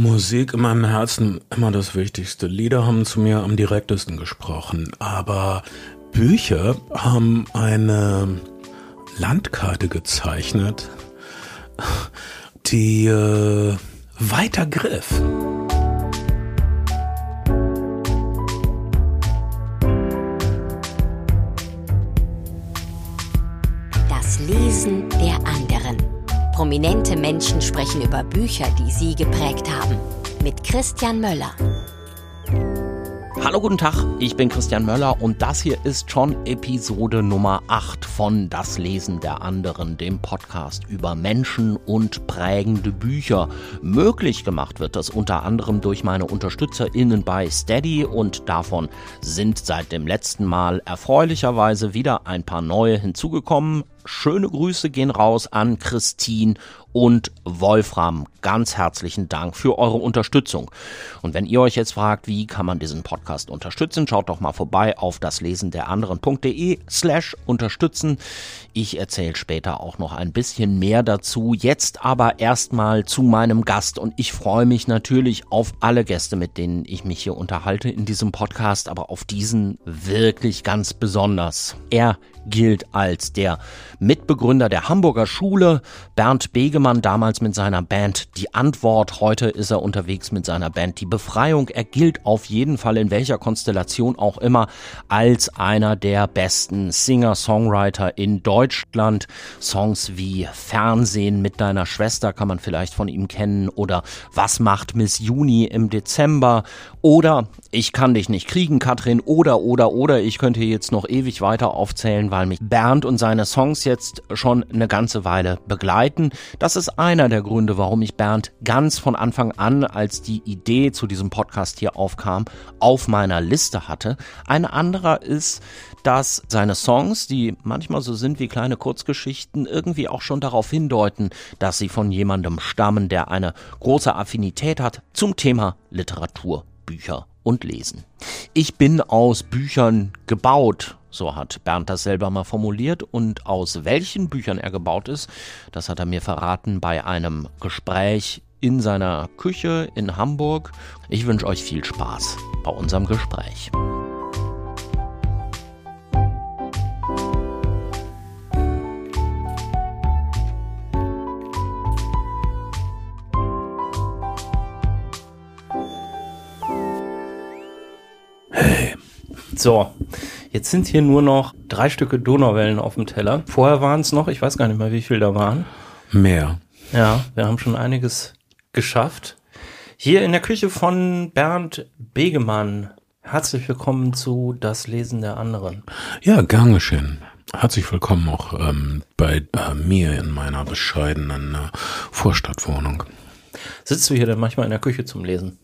Musik in meinem Herzen immer das Wichtigste. Lieder haben zu mir am direktesten gesprochen, aber Bücher haben eine Landkarte gezeichnet, die äh, weiter griff. Prominente Menschen sprechen über Bücher, die sie geprägt haben. Mit Christian Möller. Hallo, guten Tag, ich bin Christian Möller und das hier ist schon Episode Nummer 8 von Das Lesen der anderen, dem Podcast über Menschen und prägende Bücher. Möglich gemacht wird das unter anderem durch meine UnterstützerInnen bei Steady und davon sind seit dem letzten Mal erfreulicherweise wieder ein paar neue hinzugekommen. Schöne Grüße gehen raus an Christine und Wolfram. Ganz herzlichen Dank für eure Unterstützung. Und wenn ihr euch jetzt fragt, wie kann man diesen Podcast unterstützen, schaut doch mal vorbei auf das Lesen der anderen.de slash unterstützen. Ich erzähle später auch noch ein bisschen mehr dazu. Jetzt aber erstmal zu meinem Gast und ich freue mich natürlich auf alle Gäste, mit denen ich mich hier unterhalte in diesem Podcast, aber auf diesen wirklich ganz besonders. Er gilt als der Mitbegründer der Hamburger Schule, Bernd Begemann damals mit seiner Band Die Antwort, heute ist er unterwegs mit seiner Band Die Befreiung. Er gilt auf jeden Fall in welcher Konstellation auch immer als einer der besten Singer-Songwriter in Deutschland. Songs wie Fernsehen mit deiner Schwester kann man vielleicht von ihm kennen oder Was macht Miss Juni im Dezember oder Ich kann dich nicht kriegen, Katrin oder oder oder ich könnte jetzt noch ewig weiter aufzählen, weil mich Bernd und seine Songs jetzt schon eine ganze Weile begleiten. Das ist einer der Gründe, warum ich Bernd ganz von Anfang an, als die Idee zu diesem Podcast hier aufkam, auf meiner Liste hatte. Ein anderer ist, dass seine Songs, die manchmal so sind wie kleine Kurzgeschichten, irgendwie auch schon darauf hindeuten, dass sie von jemandem stammen, der eine große Affinität hat zum Thema Literatur, Bücher und Lesen. Ich bin aus Büchern gebaut, so hat Bernd das selber mal formuliert. Und aus welchen Büchern er gebaut ist, das hat er mir verraten bei einem Gespräch in seiner Küche in Hamburg. Ich wünsche euch viel Spaß bei unserem Gespräch. So, jetzt sind hier nur noch drei Stücke Donauwellen auf dem Teller. Vorher waren es noch, ich weiß gar nicht mehr, wie viel da waren. mehr. Ja, wir haben schon einiges geschafft. Hier in der Küche von Bernd Begemann. Herzlich willkommen zu Das Lesen der anderen. Ja, gern geschehen. Herzlich willkommen auch ähm, bei äh, mir in meiner bescheidenen äh, Vorstadtwohnung. Sitzt du hier denn manchmal in der Küche zum Lesen?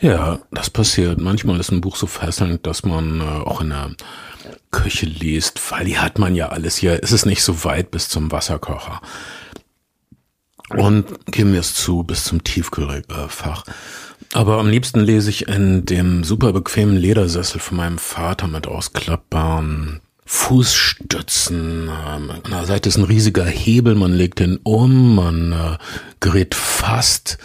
Ja, das passiert. Manchmal ist ein Buch so fesselnd, dass man äh, auch in der Küche liest, weil hier hat man ja alles. Hier ist es nicht so weit bis zum Wasserkocher. Und geben wir es zu, bis zum Tiefkühlfach. Aber am liebsten lese ich in dem super bequemen Ledersessel von meinem Vater mit ausklappbaren Fußstützen. Ähm, An der Seite ist ein riesiger Hebel, man legt den um, man äh, gerät fast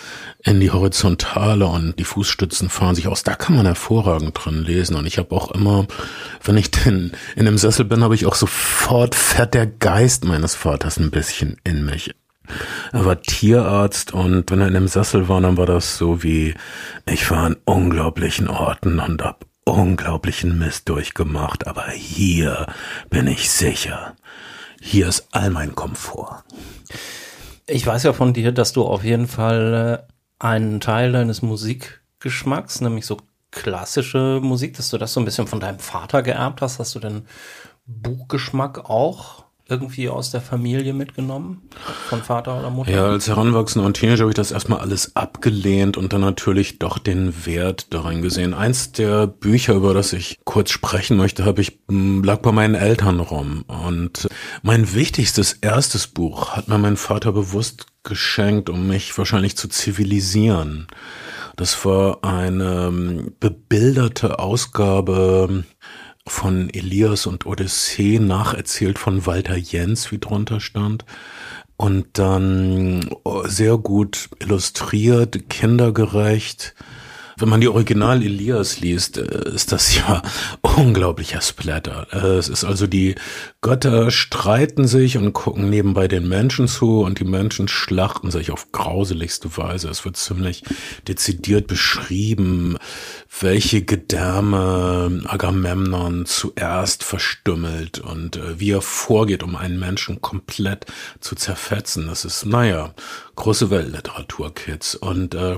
in die Horizontale und die Fußstützen fahren sich aus. Da kann man hervorragend drin lesen. Und ich habe auch immer, wenn ich denn in dem Sessel bin, habe ich auch sofort fährt der Geist meines Vaters ein bisschen in mich. Er war Tierarzt und wenn er in dem Sessel war, dann war das so wie, ich war an unglaublichen Orten und hab unglaublichen Mist durchgemacht, aber hier bin ich sicher. Hier ist all mein Komfort. Ich weiß ja von dir, dass du auf jeden Fall äh, einen Teil deines Musikgeschmacks, nämlich so klassische Musik, dass du das so ein bisschen von deinem Vater geerbt hast. Hast du den Buchgeschmack auch irgendwie aus der Familie mitgenommen? Von Vater oder Mutter? Ja, als Heranwachsender und Teenager habe ich das erstmal alles abgelehnt und dann natürlich doch den Wert darin gesehen. Eins der Bücher, über das ich kurz sprechen möchte, habe ich m, lag bei meinen Eltern rum und mein wichtigstes erstes Buch hat mir mein Vater bewusst geschenkt, um mich wahrscheinlich zu zivilisieren. Das war eine ähm, bebilderte Ausgabe von Elias und Odyssee, nacherzählt von Walter Jens, wie drunter stand. und dann oh, sehr gut illustriert, kindergerecht. Wenn man die Original Elias liest, äh, ist das ja unglaublicher Splatter. Äh, es ist also die Götter streiten sich und gucken nebenbei den Menschen zu und die Menschen schlachten sich auf grauseligste Weise. Es wird ziemlich dezidiert beschrieben, welche Gedärme Agamemnon zuerst verstümmelt und äh, wie er vorgeht, um einen Menschen komplett zu zerfetzen. Das ist, naja, große Weltliteratur, Kids. Und äh,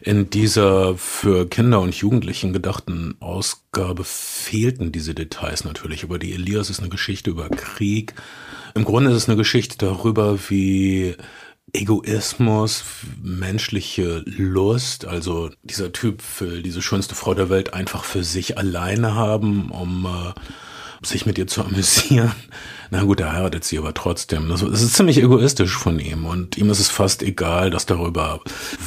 in dieser für Kinder und Jugendlichen gedachten Ausgabe fehlten diese Details natürlich. Aber die Elias ist eine Geschichte über Krieg. Im Grunde ist es eine Geschichte darüber, wie Egoismus, menschliche Lust, also dieser Typ will diese schönste Frau der Welt einfach für sich alleine haben, um äh, sich mit ihr zu amüsieren. Na gut, er heiratet sie aber trotzdem. Das, das ist ziemlich egoistisch von ihm und ihm ist es fast egal, dass darüber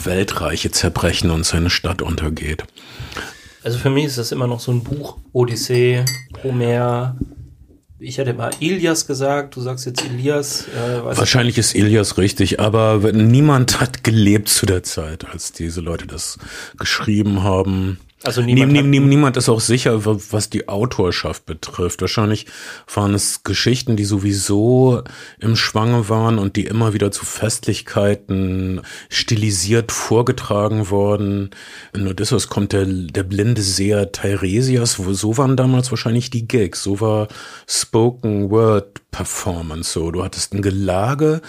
Weltreiche zerbrechen und seine Stadt untergeht. Also für mich ist das immer noch so ein Buch, Odyssee, Homer, ich hätte mal Ilias gesagt, du sagst jetzt Elias. Äh, Wahrscheinlich ist Ilias richtig, aber niemand hat gelebt zu der Zeit, als diese Leute das geschrieben haben. Also niemand, nie, nie, niemand ist auch sicher, was die Autorschaft betrifft. Wahrscheinlich waren es Geschichten, die sowieso im Schwange waren und die immer wieder zu Festlichkeiten stilisiert vorgetragen wurden. In Odysseus kommt der, der blinde Seher Teiresias, wo so waren damals wahrscheinlich die Gigs. So war Spoken Word Performance so. Du hattest ein Gelage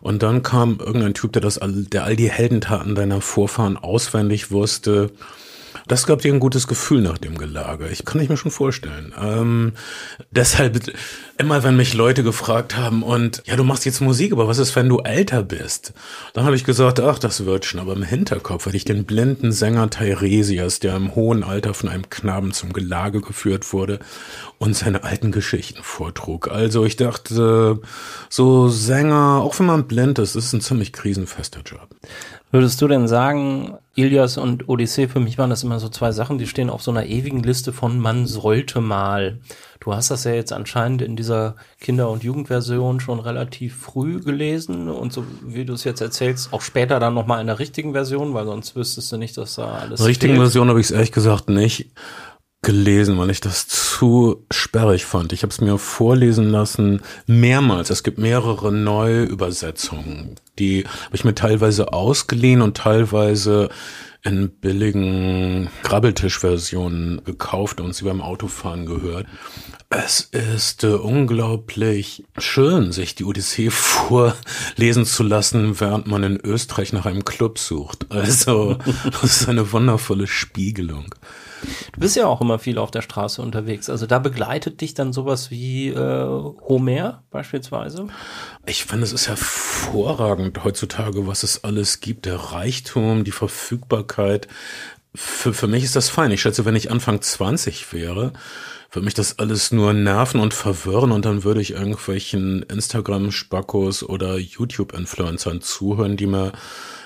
und dann kam irgendein Typ, der das, der all die Heldentaten deiner Vorfahren auswendig wusste das gab dir ein gutes Gefühl nach dem Gelage. Ich kann ich mir schon vorstellen. Ähm, deshalb immer, wenn mich Leute gefragt haben und ja, du machst jetzt Musik, aber was ist, wenn du älter bist? Dann habe ich gesagt, ach, das wird schon. Aber im Hinterkopf hatte ich den blinden Sänger Teiresias, der im hohen Alter von einem Knaben zum Gelage geführt wurde und seine alten Geschichten vortrug. Also ich dachte, so Sänger, auch wenn man blind ist, ist ein ziemlich krisenfester Job. Würdest du denn sagen, Ilias und Odyssee, für mich waren das immer so zwei Sachen, die stehen auf so einer ewigen Liste von man sollte mal. Du hast das ja jetzt anscheinend in dieser Kinder- und Jugendversion schon relativ früh gelesen und so wie du es jetzt erzählst, auch später dann nochmal in der richtigen Version, weil sonst wüsstest du nicht, dass da alles. In der richtigen fehlt. Version habe ich es ehrlich gesagt nicht gelesen, weil ich das zu sperrig fand. Ich habe es mir vorlesen lassen mehrmals. Es gibt mehrere Neuübersetzungen. Die habe ich mir teilweise ausgeliehen und teilweise in billigen Grabbeltisch-Versionen gekauft und sie beim Autofahren gehört. Es ist äh, unglaublich schön, sich die Odyssee vorlesen zu lassen, während man in Österreich nach einem Club sucht. Also, das ist eine wundervolle Spiegelung. Du bist ja auch immer viel auf der Straße unterwegs. Also da begleitet dich dann sowas wie äh, Homer beispielsweise? Ich finde, es ist hervorragend heutzutage, was es alles gibt. Der Reichtum, die Verfügbarkeit. Für, für mich ist das fein. Ich schätze, wenn ich Anfang 20 wäre, würde mich das alles nur nerven und verwirren und dann würde ich irgendwelchen Instagram-Spackos oder YouTube-Influencern zuhören, die mir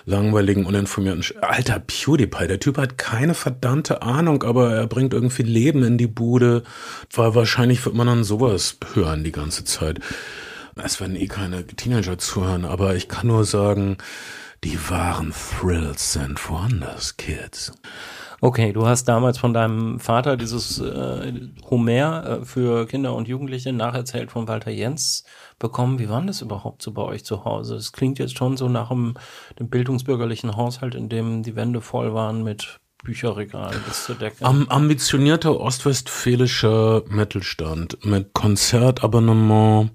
langweiligen, uninformierten. Sch Alter, PewDiePie, der Typ hat keine verdammte Ahnung, aber er bringt irgendwie Leben in die Bude. Weil wahrscheinlich wird man dann sowas hören die ganze Zeit. Es werden eh keine Teenager zuhören, aber ich kann nur sagen, die wahren Thrills sind woanders, Kids. Okay, du hast damals von deinem Vater dieses äh, Homer äh, für Kinder und Jugendliche nacherzählt von Walter Jens bekommen. Wie war das überhaupt so bei euch zu Hause? Es klingt jetzt schon so nach einem, dem bildungsbürgerlichen Haushalt, in dem die Wände voll waren mit Bücherregalen bis zur Decke. Am, ambitionierter ostwestfälischer Mittelstand mit Konzertabonnement.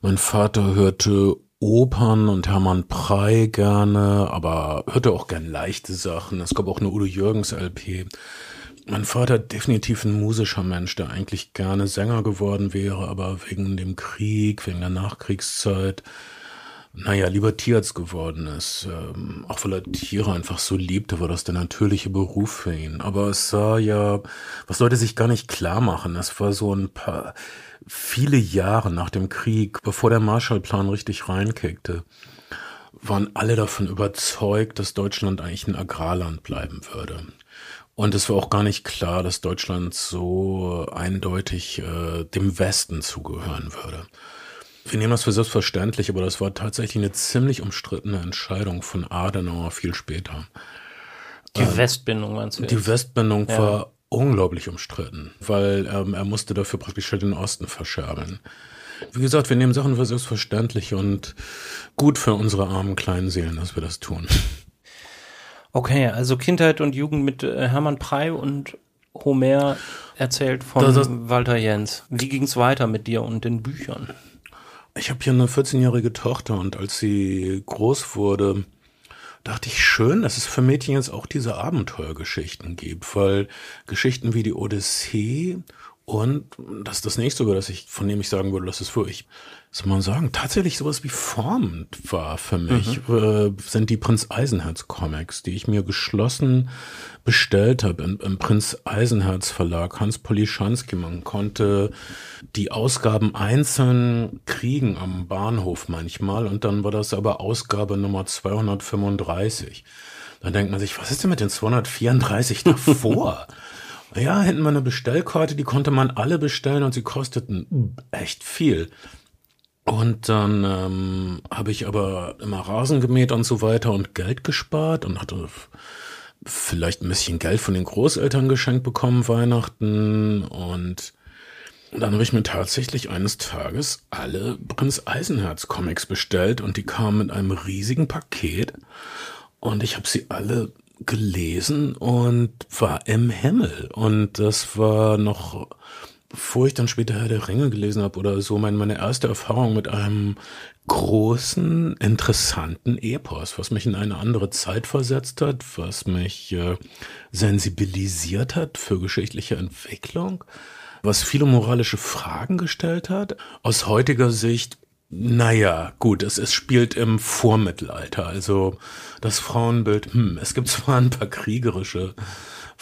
Mein Vater hörte Opern und Hermann Prey gerne, aber hörte auch gern leichte Sachen. Es gab auch eine Udo Jürgens LP. Mein Vater definitiv ein musischer Mensch, der eigentlich gerne Sänger geworden wäre, aber wegen dem Krieg, wegen der Nachkriegszeit, naja, lieber Tierarzt geworden ist. Ähm, auch weil er Tiere einfach so liebte, war das der natürliche Beruf für ihn. Aber es sah ja, was Leute sich gar nicht klar machen, das war so ein paar, viele Jahre nach dem Krieg, bevor der Marshallplan richtig reinkickte, waren alle davon überzeugt, dass Deutschland eigentlich ein Agrarland bleiben würde. Und es war auch gar nicht klar, dass Deutschland so eindeutig äh, dem Westen zugehören würde. Wir nehmen das für selbstverständlich, aber das war tatsächlich eine ziemlich umstrittene Entscheidung von Adenauer viel später. Die ähm, Westbindung meinst du? Die jetzt? Westbindung ja. war unglaublich umstritten, weil ähm, er musste dafür praktisch den Osten verscherbeln. Wie gesagt, wir nehmen Sachen für selbstverständlich und gut für unsere armen kleinen Seelen, dass wir das tun. Okay, also Kindheit und Jugend mit äh, Hermann Prey und Homer erzählt von das, das, Walter Jens. Wie ging es weiter mit dir und den Büchern? Ich habe hier eine 14-jährige Tochter und als sie groß wurde, dachte ich schön, dass es für Mädchen jetzt auch diese Abenteuergeschichten gibt, weil Geschichten wie die Odyssee und das ist das nächste, über das ich, von dem ich sagen würde, das ist wirklich soll man sagen, tatsächlich sowas wie formend war für mich, mhm. äh, sind die Prinz Eisenherz Comics, die ich mir geschlossen bestellt habe im, im Prinz Eisenherz Verlag, Hans Polischanski. Man konnte die Ausgaben einzeln kriegen am Bahnhof manchmal und dann war das aber Ausgabe Nummer 235. Dann denkt man sich, was ist denn mit den 234 davor? ja, hinten war eine Bestellkarte, die konnte man alle bestellen und sie kosteten echt viel. Und dann ähm, habe ich aber immer Rasen gemäht und so weiter und Geld gespart und hatte vielleicht ein bisschen Geld von den Großeltern geschenkt bekommen Weihnachten. Und dann habe ich mir tatsächlich eines Tages alle Prinz Eisenherz Comics bestellt und die kamen mit einem riesigen Paket. Und ich habe sie alle gelesen und war im Himmel. Und das war noch bevor ich dann später Herr der Ringe gelesen habe oder so, meine, meine erste Erfahrung mit einem großen, interessanten Epos, was mich in eine andere Zeit versetzt hat, was mich äh, sensibilisiert hat für geschichtliche Entwicklung, was viele moralische Fragen gestellt hat. Aus heutiger Sicht naja, gut, es, es spielt im Vormittelalter. Also das Frauenbild, hm, es gibt zwar ein paar kriegerische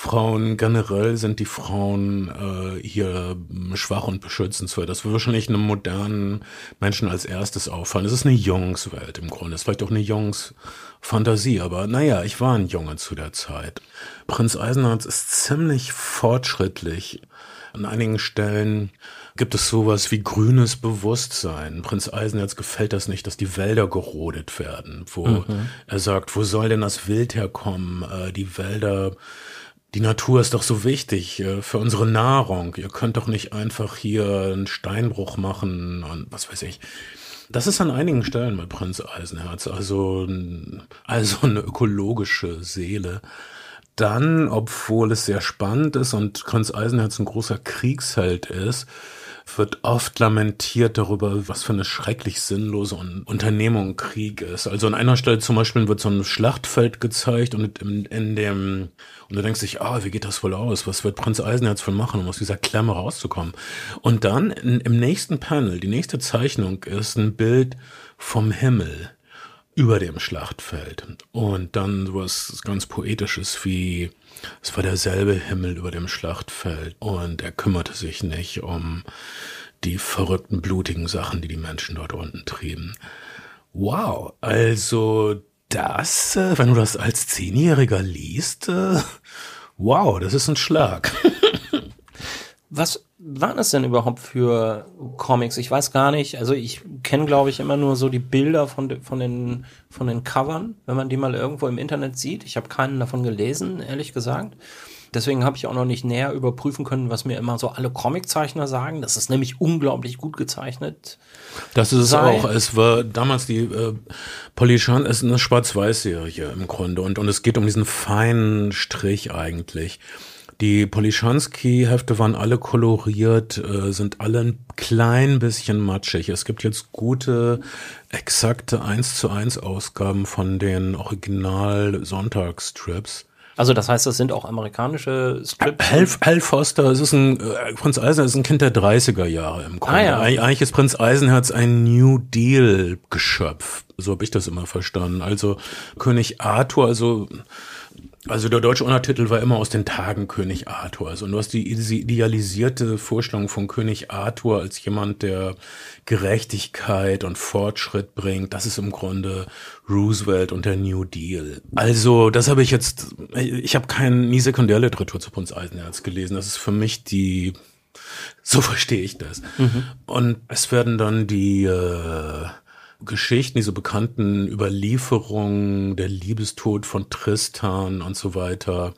Frauen generell sind die Frauen äh, hier schwach und beschützenswert. Das wird wahrscheinlich einem modernen Menschen als erstes auffallen. Es ist eine Jungswelt im Grunde. Es ist vielleicht auch eine Jungsfantasie, aber naja, ich war ein Junge zu der Zeit. Prinz Eisenherz ist ziemlich fortschrittlich. An einigen Stellen gibt es sowas wie grünes Bewusstsein. Prinz Eisenherz gefällt das nicht, dass die Wälder gerodet werden, wo mhm. er sagt, wo soll denn das Wild herkommen? Äh, die Wälder die Natur ist doch so wichtig äh, für unsere Nahrung. Ihr könnt doch nicht einfach hier einen Steinbruch machen und was weiß ich. Das ist an einigen Stellen bei Prinz Eisenherz, also, also eine ökologische Seele. Dann, obwohl es sehr spannend ist und Prinz Eisenherz ein großer Kriegsheld ist, wird oft lamentiert darüber, was für eine schrecklich sinnlose Unternehmung Krieg ist. Also an einer Stelle zum Beispiel wird so ein Schlachtfeld gezeigt und in, in dem, und du denkst dich, ah, wie geht das wohl aus? Was wird Prinz Eisenherz wohl machen, um aus dieser Klemme rauszukommen? Und dann in, im nächsten Panel, die nächste Zeichnung ist ein Bild vom Himmel über dem Schlachtfeld. Und dann sowas ganz Poetisches wie, es war derselbe Himmel über dem Schlachtfeld und er kümmerte sich nicht um die verrückten, blutigen Sachen, die die Menschen dort unten trieben. Wow, also das, äh, wenn du das als Zehnjähriger liest, äh, wow, das ist ein Schlag. Was waren es denn überhaupt für Comics? Ich weiß gar nicht. Also ich kenne, glaube ich, immer nur so die Bilder von, de, von, den, von den Covern, wenn man die mal irgendwo im Internet sieht. Ich habe keinen davon gelesen, ehrlich gesagt. Deswegen habe ich auch noch nicht näher überprüfen können, was mir immer so alle Comiczeichner sagen. Das ist nämlich unglaublich gut gezeichnet. Das ist es auch. Es war damals die äh, Polychan ist eine Schwarz-Weiß-Serie im Grunde und, und es geht um diesen feinen Strich eigentlich. Die Polischanski-Hefte waren alle koloriert, äh, sind alle ein klein bisschen matschig. Es gibt jetzt gute, exakte 1 zu 1 Ausgaben von den Original-Sonntagsstrips. Also das heißt, das sind auch amerikanische Strips? Hal, Hal Foster, es ist ein, äh, Prinz Eisenherz ist ein Kind der 30er Jahre im Grunde. Ah, ja. Eig eigentlich ist Prinz Eisenherz ein New Deal Geschöpf. So habe ich das immer verstanden. Also König Arthur, also also der deutsche Untertitel war immer aus den Tagen König Arthur. Also du hast die idealisierte Vorstellung von König Arthur als jemand, der Gerechtigkeit und Fortschritt bringt. Das ist im Grunde Roosevelt und der New Deal. Also das habe ich jetzt, ich habe keine nie Sekundärliteratur zu Prinz Eisenherz gelesen. Das ist für mich die So verstehe ich das. Mhm. Und es werden dann die äh, Geschichten, diese bekannten Überlieferungen, der Liebestod von Tristan und so weiter,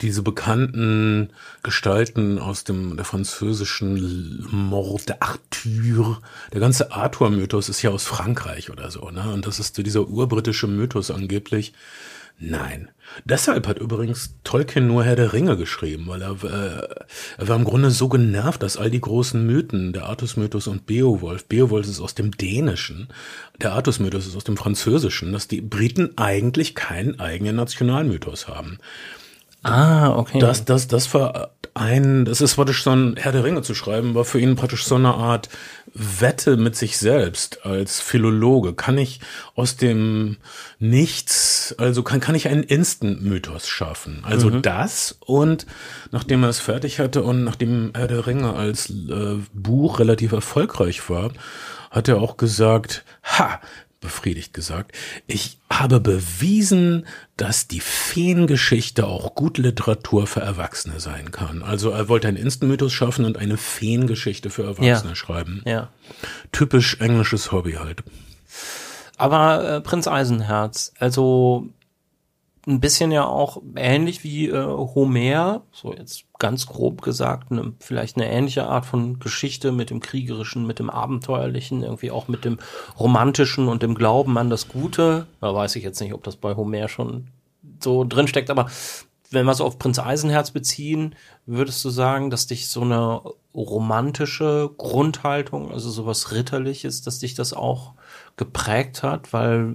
diese bekannten Gestalten aus dem der französischen Mord der Arthur, der ganze Arthur-Mythos ist ja aus Frankreich oder so, ne? Und das ist dieser urbritische Mythos angeblich. Nein. Deshalb hat übrigens Tolkien nur Herr der Ringe geschrieben, weil er, äh, er war im Grunde so genervt, dass all die großen Mythen, der Artus-Mythos und Beowulf, Beowulf ist aus dem Dänischen, der Artus-Mythos ist aus dem Französischen, dass die Briten eigentlich keinen eigenen Nationalmythos haben. Ah, okay. Das, das, das war ein, das ist praktisch so ein Herr der Ringe zu schreiben, war für ihn praktisch so eine Art Wette mit sich selbst als Philologe. Kann ich aus dem Nichts, also kann, kann ich einen Instant-Mythos schaffen? Also mhm. das und nachdem er es fertig hatte und nachdem Herr der Ringe als äh, Buch relativ erfolgreich war, hat er auch gesagt, ha, befriedigt gesagt, ich habe bewiesen, dass die Feengeschichte auch gute Literatur für Erwachsene sein kann. Also er wollte einen Instant-Mythos schaffen und eine Feengeschichte für Erwachsene ja. schreiben. Ja. Typisch englisches Hobby halt. Aber äh, Prinz Eisenherz, also ein bisschen ja auch ähnlich wie äh, Homer, so jetzt ganz grob gesagt, ne, vielleicht eine ähnliche Art von Geschichte mit dem kriegerischen, mit dem abenteuerlichen, irgendwie auch mit dem romantischen und dem Glauben an das Gute. Da weiß ich jetzt nicht, ob das bei Homer schon so drin steckt, aber wenn wir es auf Prinz Eisenherz beziehen, würdest du sagen, dass dich so eine romantische Grundhaltung, also sowas Ritterliches, dass dich das auch geprägt hat, weil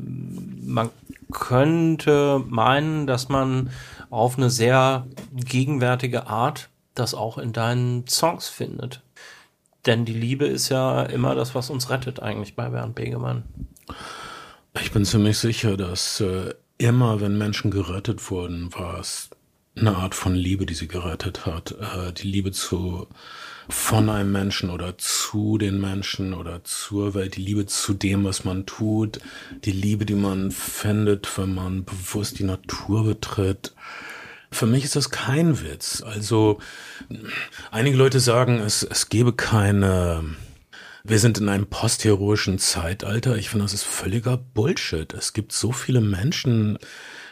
man könnte meinen, dass man auf eine sehr gegenwärtige Art das auch in deinen Songs findet. Denn die Liebe ist ja immer das, was uns rettet eigentlich bei Bernd Begemann. Ich bin ziemlich sicher, dass äh, immer, wenn Menschen gerettet wurden, war es eine Art von Liebe, die sie gerettet hat. Äh, die Liebe zu von einem Menschen oder zu den Menschen oder zur Welt, die Liebe zu dem, was man tut, die Liebe, die man findet, wenn man bewusst die Natur betritt. Für mich ist das kein Witz. Also einige Leute sagen, es, es gebe keine, wir sind in einem postheroischen Zeitalter. Ich finde, das ist völliger Bullshit. Es gibt so viele Menschen,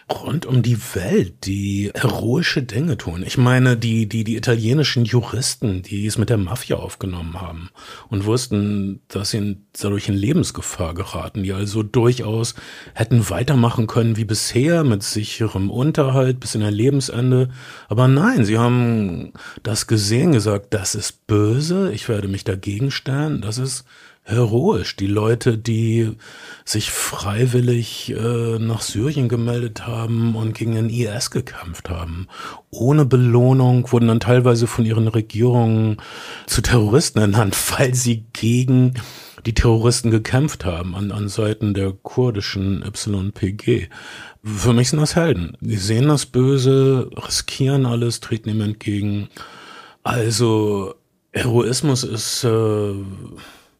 rund um die Welt, die heroische Dinge tun. Ich meine, die, die, die italienischen Juristen, die es mit der Mafia aufgenommen haben und wussten, dass sie dadurch in Lebensgefahr geraten, die also durchaus hätten weitermachen können wie bisher mit sicherem Unterhalt bis in ihr Lebensende. Aber nein, sie haben das gesehen, gesagt, das ist böse, ich werde mich dagegen stellen, das ist heroisch. Die Leute, die sich freiwillig äh, nach Syrien gemeldet haben und gegen den IS gekämpft haben. Ohne Belohnung wurden dann teilweise von ihren Regierungen zu Terroristen ernannt, weil sie gegen die Terroristen gekämpft haben an, an Seiten der kurdischen YPG. Für mich sind das Helden. Die sehen das Böse, riskieren alles, treten ihm entgegen. Also Heroismus ist äh,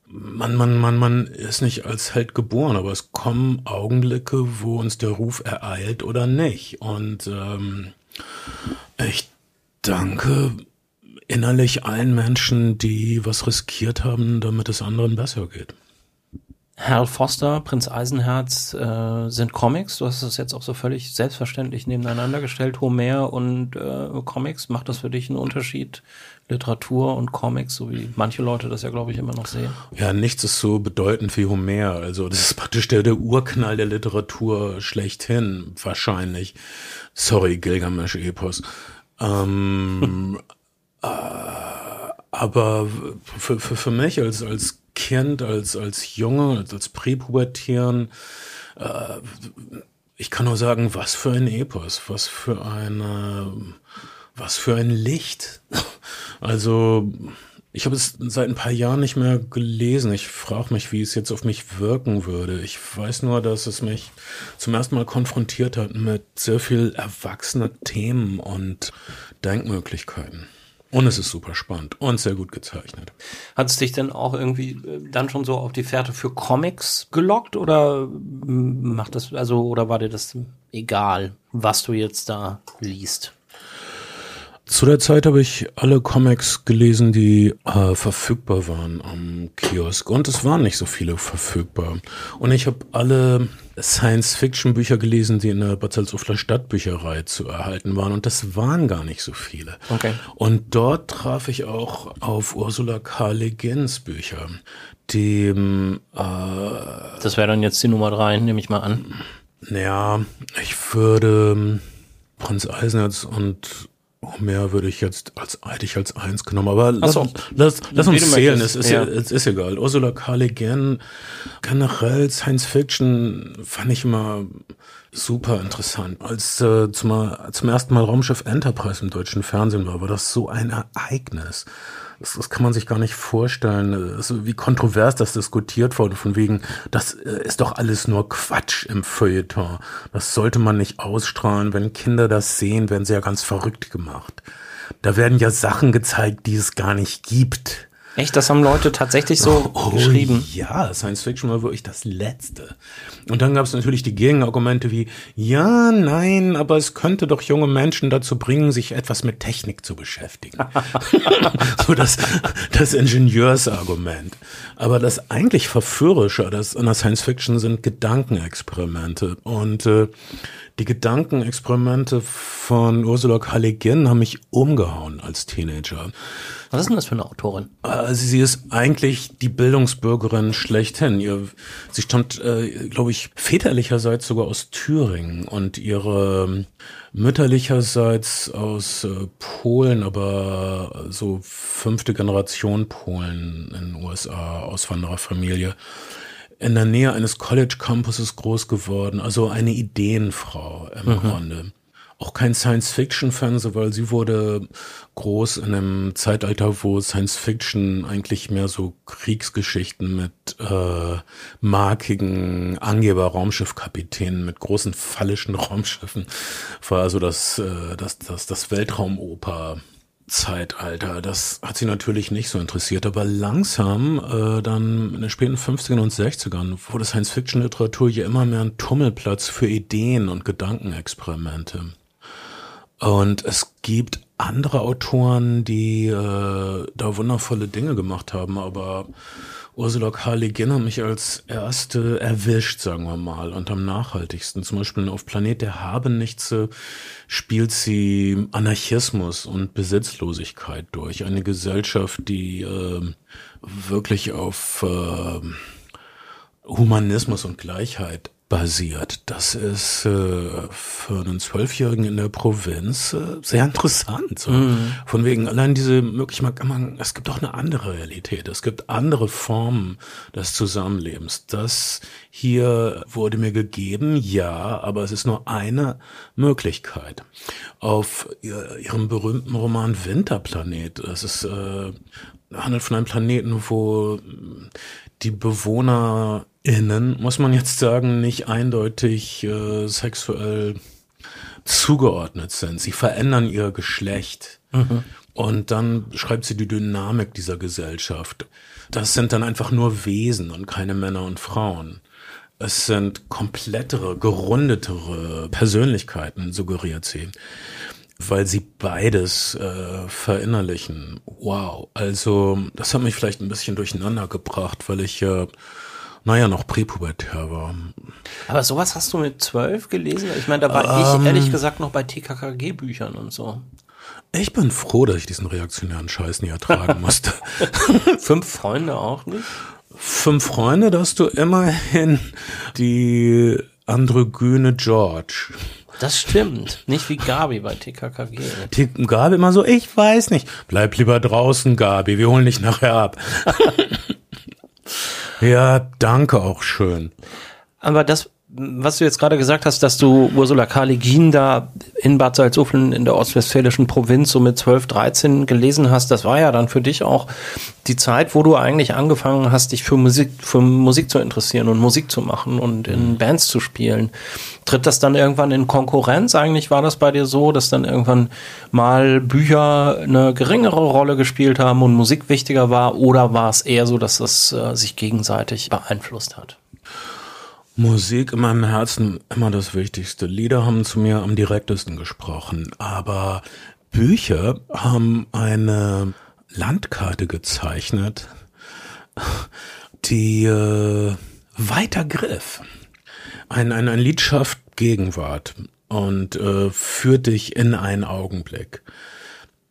man, man, man, man ist nicht als Held geboren, aber es kommen Augenblicke, wo uns der Ruf ereilt oder nicht. Und ähm, ich danke innerlich allen Menschen, die was riskiert haben, damit es anderen besser geht. Hal Foster, Prinz Eisenherz äh, sind Comics. Du hast es jetzt auch so völlig selbstverständlich nebeneinander gestellt. Homer und äh, Comics. Macht das für dich einen Unterschied? Literatur und Comics, so wie manche Leute das ja, glaube ich, immer noch sehen. Ja, nichts ist so bedeutend wie Homer. Also das ist praktisch der, der Urknall der Literatur schlechthin, wahrscheinlich. Sorry, Gilgamesch-Epos. Ähm, äh, aber für, für, für mich als, als Kind, als, als Junge, als, als Präpubertären, äh, ich kann nur sagen, was für ein Epos, was für eine, was für ein Licht. Also, ich habe es seit ein paar Jahren nicht mehr gelesen. Ich frage mich, wie es jetzt auf mich wirken würde. Ich weiß nur, dass es mich zum ersten Mal konfrontiert hat mit sehr viel erwachsenen Themen und Denkmöglichkeiten. Und es ist super spannend und sehr gut gezeichnet. Hat es dich denn auch irgendwie äh, dann schon so auf die Fährte für Comics gelockt oder macht das, also, oder war dir das egal, was du jetzt da liest? Zu der Zeit habe ich alle Comics gelesen, die äh, verfügbar waren am Kiosk. Und es waren nicht so viele verfügbar. Und ich habe alle Science-Fiction-Bücher gelesen, die in der Bad Salzufler Stadtbücherei zu erhalten waren. Und das waren gar nicht so viele. Okay. Und dort traf ich auch auf Ursula K. Le Guins Bücher, dem äh, Das wäre dann jetzt die Nummer drei, nehme ich mal an. ja, ich würde ähm, Prinz Eisenherz und Homer würde ich jetzt als hätte ich als eins genommen, aber lass, so. uns- lass, lass uns zählen, es ist, ja. es ist egal. Ursula K. Le Guin, generell Science Fiction fand ich immer super interessant. Als äh, zum, zum ersten Mal Raumschiff Enterprise im deutschen Fernsehen war, war das so ein Ereignis. Das, das kann man sich gar nicht vorstellen, also wie kontrovers das diskutiert wurde, von wegen, das äh, ist doch alles nur Quatsch im Feuilleton. Das sollte man nicht ausstrahlen. Wenn Kinder das sehen, werden sie ja ganz verrückt gemacht. Da werden ja Sachen gezeigt, die es gar nicht gibt. Echt, das haben Leute tatsächlich so Oh, geschrieben. Ja, Science Fiction war wirklich das Letzte. Und dann gab es natürlich die Gegenargumente wie, ja, nein, aber es könnte doch junge Menschen dazu bringen, sich etwas mit Technik zu beschäftigen. so das, das Ingenieursargument. Aber das eigentlich Verführerische das an der Science Fiction sind Gedankenexperimente. Und äh, die Gedankenexperimente von Ursula K. Le Guin haben mich umgehauen als Teenager. Was ist denn das für eine Autorin? Also sie ist eigentlich die Bildungsbürgerin schlechthin. Sie stammt, äh, glaube ich, väterlicherseits sogar aus Thüringen und ihre mütterlicherseits aus äh, Polen, aber so fünfte Generation Polen in den USA, Auswandererfamilie. In der Nähe eines College Campuses groß geworden, also eine Ideenfrau im Grunde. Auch kein Science-Fiction-Fan, so weil sie wurde groß in einem Zeitalter, wo Science-Fiction eigentlich mehr so Kriegsgeschichten mit äh, markigen Angeber-Raumschiffkapitänen mit großen phallischen Raumschiffen war. Also das, äh, das, das, das Weltraumoper. Zeitalter, das hat sie natürlich nicht so interessiert, aber langsam, äh, dann in den späten 50ern und 60ern, wurde Science-Fiction-Literatur ja immer mehr ein Tummelplatz für Ideen und Gedankenexperimente. Und es gibt andere Autoren, die äh, da wundervolle Dinge gemacht haben, aber Ursula K. Le Guin hat mich als erste erwischt, sagen wir mal, und am nachhaltigsten. Zum Beispiel auf Planet der Habenichtse spielt sie Anarchismus und Besitzlosigkeit durch. Eine Gesellschaft, die äh, wirklich auf äh, Humanismus und Gleichheit basiert. Das ist äh, für einen Zwölfjährigen in der Provinz äh, sehr interessant. So. Von wegen allein diese Möglichkeit, man, es gibt auch eine andere Realität. Es gibt andere Formen des Zusammenlebens. Das hier wurde mir gegeben, ja, aber es ist nur eine Möglichkeit. Auf ihr, ihrem berühmten Roman Winterplanet, das ist äh, handelt von einem Planeten, wo die BewohnerInnen, muss man jetzt sagen, nicht eindeutig äh, sexuell zugeordnet sind. Sie verändern ihr Geschlecht. Und dann beschreibt sie die Dynamik dieser Gesellschaft. Das sind dann einfach nur Wesen und keine Männer und Frauen. Es sind komplettere, gerundetere Persönlichkeiten, suggeriert sie weil sie beides äh, verinnerlichen. Wow. Also das hat mich vielleicht ein bisschen durcheinander gebracht, weil ich ja, naja, noch präpubertär war. Aber sowas hast du mit zwölf gelesen? Ich meine, da war ich ehrlich gesagt noch bei TKKG-Büchern und so. Ich bin froh, dass ich diesen reaktionären Scheiß nie ertragen musste. Fünf Freunde auch nicht? Fünf Freunde, dass du immerhin die androgyne George. Das stimmt. Nicht wie Gabi bei TKKG. Gabi immer so, ich weiß nicht. Bleib lieber draußen, Gabi, wir holen dich nachher ab. ja, danke auch schön. Aber das, was du jetzt gerade gesagt hast, dass du Ursula K. Le Guin da in Bad Salzuflen in der ostwestfälischen Provinz so mit 12, 13 gelesen hast, das war ja dann für dich auch die Zeit, wo du eigentlich angefangen hast, dich für Musik, für Musik zu interessieren und Musik zu machen und in Bands zu spielen. Tritt das dann irgendwann in Konkurrenz? Eigentlich war das bei dir so, dass dann irgendwann mal Bücher eine geringere Rolle gespielt haben und Musik wichtiger war? Oder war es eher so, dass das äh, sich gegenseitig beeinflusst hat? Musik in meinem Herzen immer das Wichtigste. Lieder haben zu mir am direktesten gesprochen, aber Bücher haben eine Landkarte gezeichnet, die äh, weiter griff. Ein, ein, ein Lied schafft Gegenwart und äh, führt dich in einen Augenblick.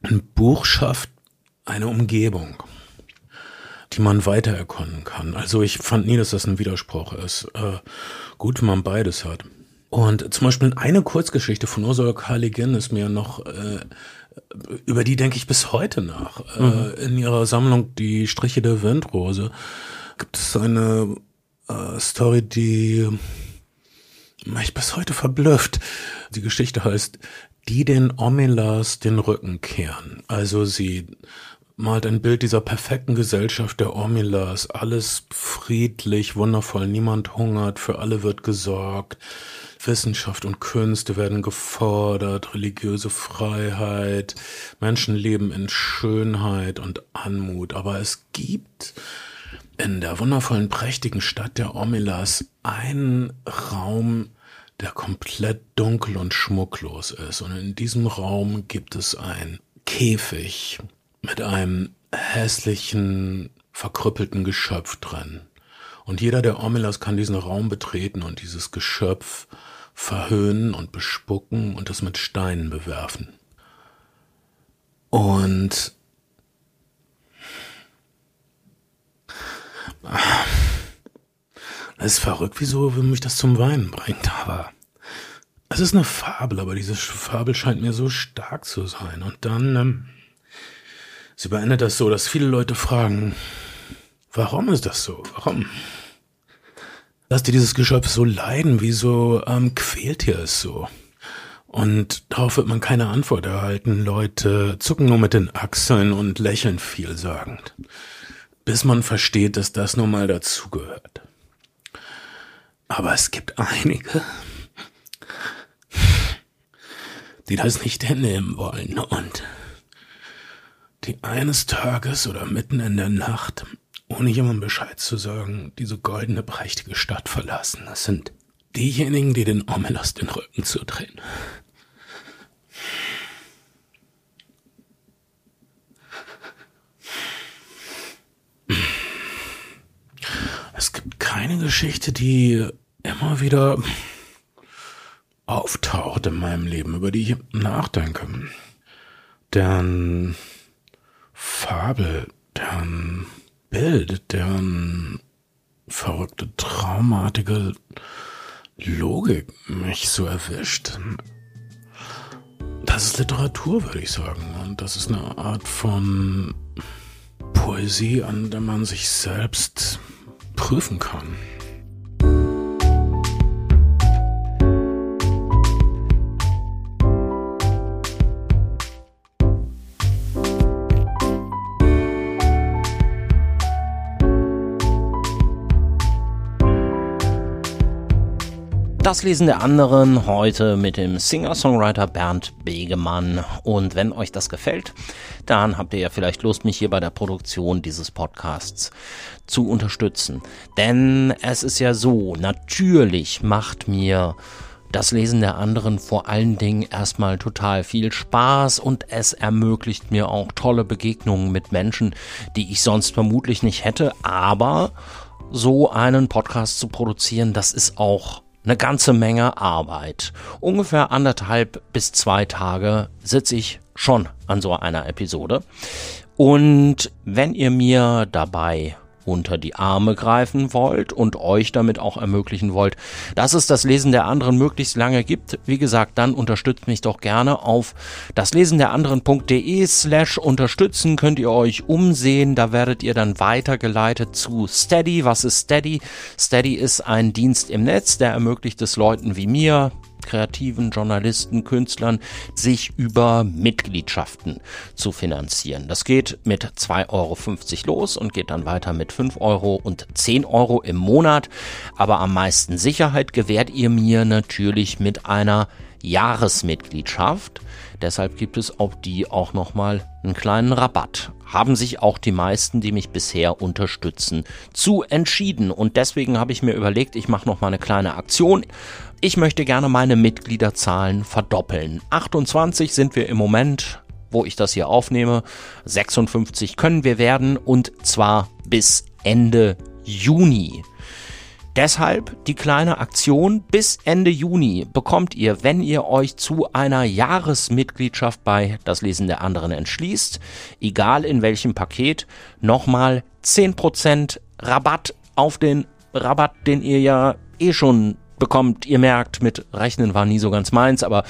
Ein Buch schafft eine Umgebung, die man weiter erkennen kann. Also ich fand nie, dass das ein Widerspruch ist. Äh, gut, wenn man beides hat. Und zum Beispiel eine Kurzgeschichte von Ursula K. Le Guin ist mir noch, äh, über die denke ich bis heute nach. Äh, mhm. Äh, in ihrer Sammlung Die Striche der Windrose gibt es eine äh, Story, die mich bis heute verblüfft. Die Geschichte heißt, die den Omelas den Rücken kehren. Also sie malt ein Bild dieser perfekten Gesellschaft der Omelas. Alles friedlich, wundervoll, niemand hungert, für alle wird gesorgt. Wissenschaft und Künste werden gefordert, religiöse Freiheit, Menschen leben in Schönheit und Anmut. Aber es gibt in der wundervollen, prächtigen Stadt der Omelas einen Raum, der komplett dunkel und schmucklos ist. Und in diesem Raum gibt es ein Käfig mit einem hässlichen, verkrüppelten Geschöpf drin. Und jeder der Omelas kann diesen Raum betreten und dieses Geschöpf verhöhnen und bespucken und es mit Steinen bewerfen. Und es ist verrückt, wieso mich das zum Weinen bringt, aber es ist eine Fabel, aber diese Fabel scheint mir so stark zu sein. Und dann, ähm, sie beendet das so, dass viele Leute fragen, warum ist das so? Warum? Lasst ihr dieses Geschöpf so leiden? Wieso ähm, quält ihr es so? Und darauf wird man keine Antwort erhalten. Leute zucken nur mit den Achseln und lächeln vielsagend. Bis man versteht, dass das nun mal dazugehört. Aber es gibt einige, die das nicht hinnehmen wollen und die eines Tages oder mitten in der Nacht ohne jemandem Bescheid zu sagen, diese goldene, prächtige Stadt verlassen. Das sind diejenigen, die den Omelas den Rücken zudrehen. Es gibt keine Geschichte, die immer wieder auftaucht in meinem Leben, über die ich nachdenke. Deren Fabel, deren Bild, deren verrückte, traumatige Logik mich so erwischt. Das ist Literatur, würde ich sagen. Und das ist eine Art von Poesie, an der man sich selbst prüfen kann. Das Lesen der anderen heute mit dem Singer-Songwriter Bernd Begemann. Und wenn euch das gefällt, dann habt ihr ja vielleicht Lust, mich hier bei der Produktion dieses Podcasts zu unterstützen. Denn es ist ja so, natürlich macht mir das Lesen der anderen vor allen Dingen erstmal total viel Spaß und es ermöglicht mir auch tolle Begegnungen mit Menschen, die ich sonst vermutlich nicht hätte. Aber so einen Podcast zu produzieren, das ist auch eine ganze Menge Arbeit. Ungefähr anderthalb bis zwei Tage sitze ich schon an so einer Episode. Und wenn ihr mir dabei unter die Arme greifen wollt und euch damit auch ermöglichen wollt, dass es das Lesen der anderen möglichst lange gibt, wie gesagt, dann unterstützt mich doch gerne auf daslesen der anderen.de slash unterstützen könnt ihr euch umsehen, da werdet ihr dann weitergeleitet zu Steady. Was ist Steady? Steady ist ein Dienst im Netz, der ermöglicht es Leuten wie mir, Kreativen, Journalisten, Künstlern, sich über Mitgliedschaften zu finanzieren. Das geht mit 2,50 Euro los und geht dann weiter mit 5 Euro und 10 Euro im Monat. Aber am meisten Sicherheit gewährt ihr mir natürlich mit einer Jahresmitgliedschaft. Deshalb gibt es auf die auch nochmal einen kleinen Rabatt. Haben sich auch die meisten, die mich bisher unterstützen, zu entschieden. Und deswegen habe ich mir überlegt, ich mache nochmal eine kleine Aktion. Ich möchte gerne meine Mitgliederzahlen verdoppeln. 28 sind wir im Moment wo ich das hier aufnehme. 56 können wir werden und zwar bis Ende Juni. Deshalb die kleine Aktion. Bis Ende Juni bekommt ihr, wenn ihr euch zu einer Jahresmitgliedschaft bei Das Lesen der anderen entschließt, egal in welchem Paket, nochmal 10% Rabatt auf den Rabatt, den ihr ja eh schon bekommt. Ihr merkt, mit Rechnen war nie so ganz meins, aber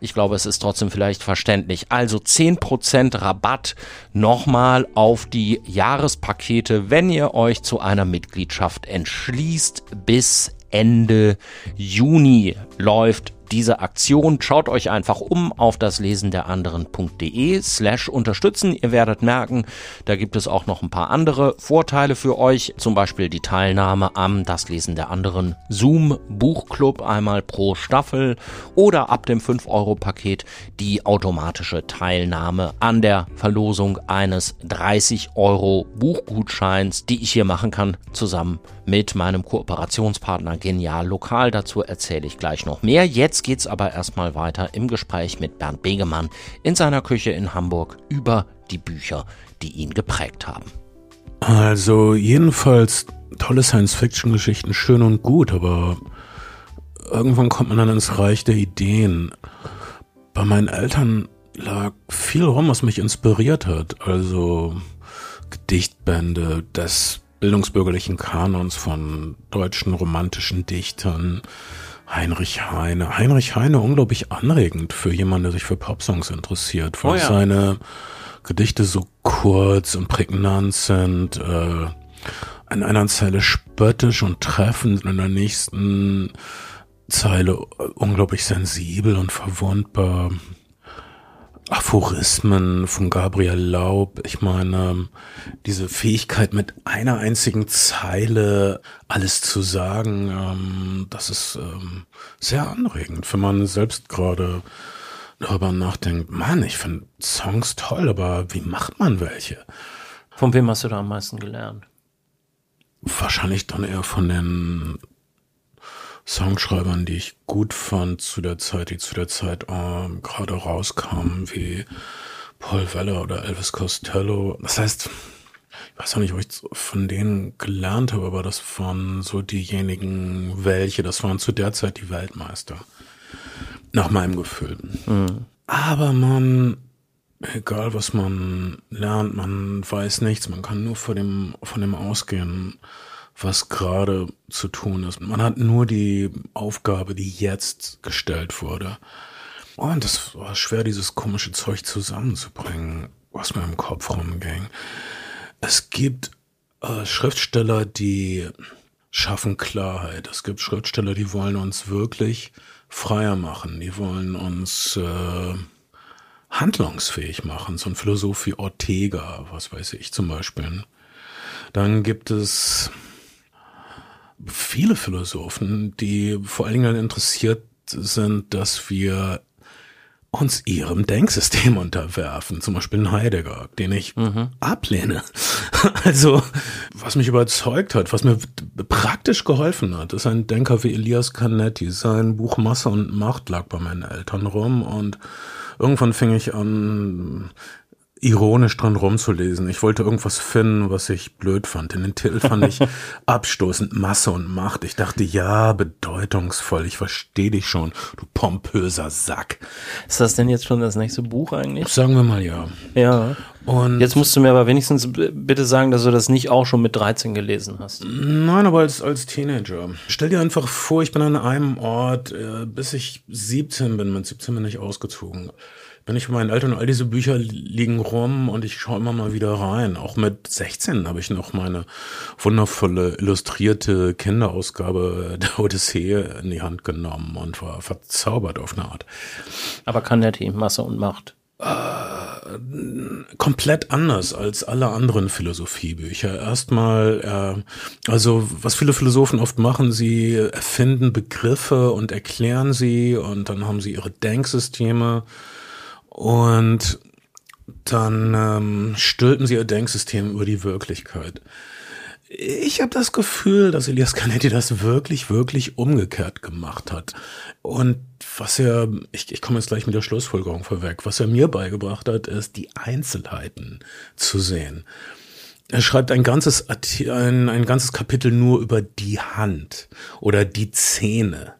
ich glaube, es ist trotzdem vielleicht verständlich. Also 10% Rabatt nochmal auf die Jahrespakete, wenn ihr euch zu einer Mitgliedschaft entschließt. Bis Ende Juni läuft diese Aktion. Schaut euch einfach um auf das Lesen der anderen.de slash unterstützen. Ihr werdet merken, da gibt es auch noch ein paar andere Vorteile für euch. Zum Beispiel die Teilnahme am Das Lesen der anderen Zoom Buchclub einmal pro Staffel oder ab dem 5 Euro Paket die automatische Teilnahme an der Verlosung eines 30 Euro Buchgutscheins, die ich hier machen kann, zusammen mit meinem Kooperationspartner Genial Lokal. Dazu erzähle ich gleich noch mehr. Jetzt geht's aber erstmal weiter im Gespräch mit Bernd Begemann in seiner Küche in Hamburg über die Bücher, die ihn geprägt haben. Also jedenfalls tolle Science-Fiction-Geschichten, schön und gut, aber irgendwann kommt man dann ins Reich der Ideen. Bei meinen Eltern lag viel rum, was mich inspiriert hat. Also Gedichtbände des bildungsbürgerlichen Kanons von deutschen romantischen Dichtern, Heinrich Heine. Heinrich Heine unglaublich anregend für jemanden, der sich für Popsongs interessiert, weil oh ja. seine Gedichte so kurz und prägnant sind, äh, an einer Zeile spöttisch und treffend, in der nächsten Zeile unglaublich sensibel und verwundbar. Aphorismen von Gabriel Laub. Ich meine, diese Fähigkeit mit einer einzigen Zeile alles zu sagen, ähm, das ist ähm, sehr anregend, wenn man selbst gerade darüber nachdenkt, Mann, ich finde Songs toll, aber wie macht man welche? Von wem hast du da am meisten gelernt? Wahrscheinlich dann eher von den Songschreibern, die ich gut fand zu der Zeit, die zu der Zeit äh, gerade rauskamen, wie Paul Weller oder Elvis Costello. Das heißt, ich weiß auch nicht, ob ich von denen gelernt habe, aber das waren so diejenigen, welche, das waren zu der Zeit die Weltmeister. Nach meinem Gefühl. Mhm. Aber man, egal was man lernt, man weiß nichts, man kann nur von dem, von dem ausgehen, was gerade zu tun ist. Man hat nur die Aufgabe, die jetzt gestellt wurde. Und das war schwer, dieses komische Zeug zusammenzubringen, was mir im Kopf rumging. Es gibt äh, Schriftsteller, die schaffen Klarheit. Es gibt Schriftsteller, die wollen uns wirklich freier machen. Die wollen uns äh, handlungsfähig machen. So ein Philosoph wie Ortega, was weiß ich zum Beispiel. Dann gibt es viele Philosophen, die vor allen Dingen interessiert sind, dass wir uns ihrem Denksystem unterwerfen, zum Beispiel in Heidegger, den ich mhm. ablehne. Also, was mich überzeugt hat, was mir praktisch geholfen hat, ist ein Denker wie Elias Canetti. Sein Buch Masse und Macht lag bei meinen Eltern rum und irgendwann fing ich an, ironisch dran rumzulesen. Ich wollte irgendwas finden, was ich blöd fand. Den Titel fand ich abstoßend, Masse und Macht. Ich dachte, ja, bedeutungsvoll, ich verstehe dich schon, du pompöser Sack. Ist das denn jetzt schon das nächste Buch eigentlich? Sagen wir mal ja. Ja. Und jetzt musst du mir aber wenigstens bitte sagen, dass du das nicht auch schon mit 13 gelesen hast. Nein, aber als, als Teenager. Stell dir einfach vor, ich bin an einem Ort, äh, bis ich 17 bin. Mit 17 bin ich ausgezogen bin ich bei meinen Eltern, all diese Bücher liegen rum und ich schaue immer mal wieder rein. Auch mit 16 habe ich noch meine wundervolle illustrierte Kinderausgabe der Odyssee in die Hand genommen und war verzaubert auf eine Art. Aber Canetti, Masse und Macht. Äh, komplett anders als alle anderen Philosophiebücher. Erstmal, äh, also was viele Philosophen oft machen, sie erfinden Begriffe und erklären sie und dann haben sie ihre Denksysteme und dann ähm, stülpen sie ihr Denksystem über die Wirklichkeit. Ich habe das Gefühl, dass Elias Canetti das wirklich, wirklich umgekehrt gemacht hat. Und was er, ich, ich komme jetzt gleich mit der Schlussfolgerung vorweg, was er mir beigebracht hat, ist die Einzelheiten zu sehen. Er schreibt ein ganzes, ein, ein ganzes Kapitel nur über die Hand oder die Zähne.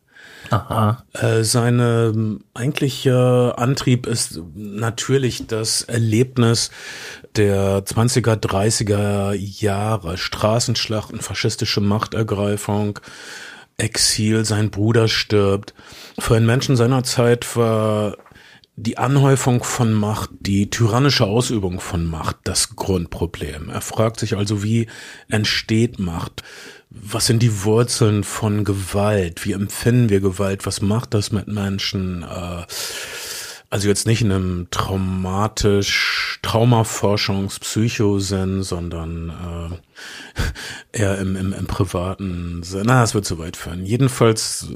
Aha. Äh, seine eigentliche Antrieb ist natürlich das Erlebnis der 20er, 30er Jahre, Straßenschlachten, faschistische Machtergreifung, Exil, sein Bruder stirbt. Für einen Menschen seiner Zeit war die Anhäufung von Macht, die tyrannische Ausübung von Macht das Grundproblem. Er fragt sich also, wie entsteht Macht? Was sind die Wurzeln von Gewalt? Wie empfinden wir Gewalt? Was macht das mit Menschen? Äh, also jetzt nicht in einem traumatisch, Traumaforschungs, Psychosinn, sondern äh, eher im, im, im privaten Sinn. Na, es wird zu weit führen. Jedenfalls,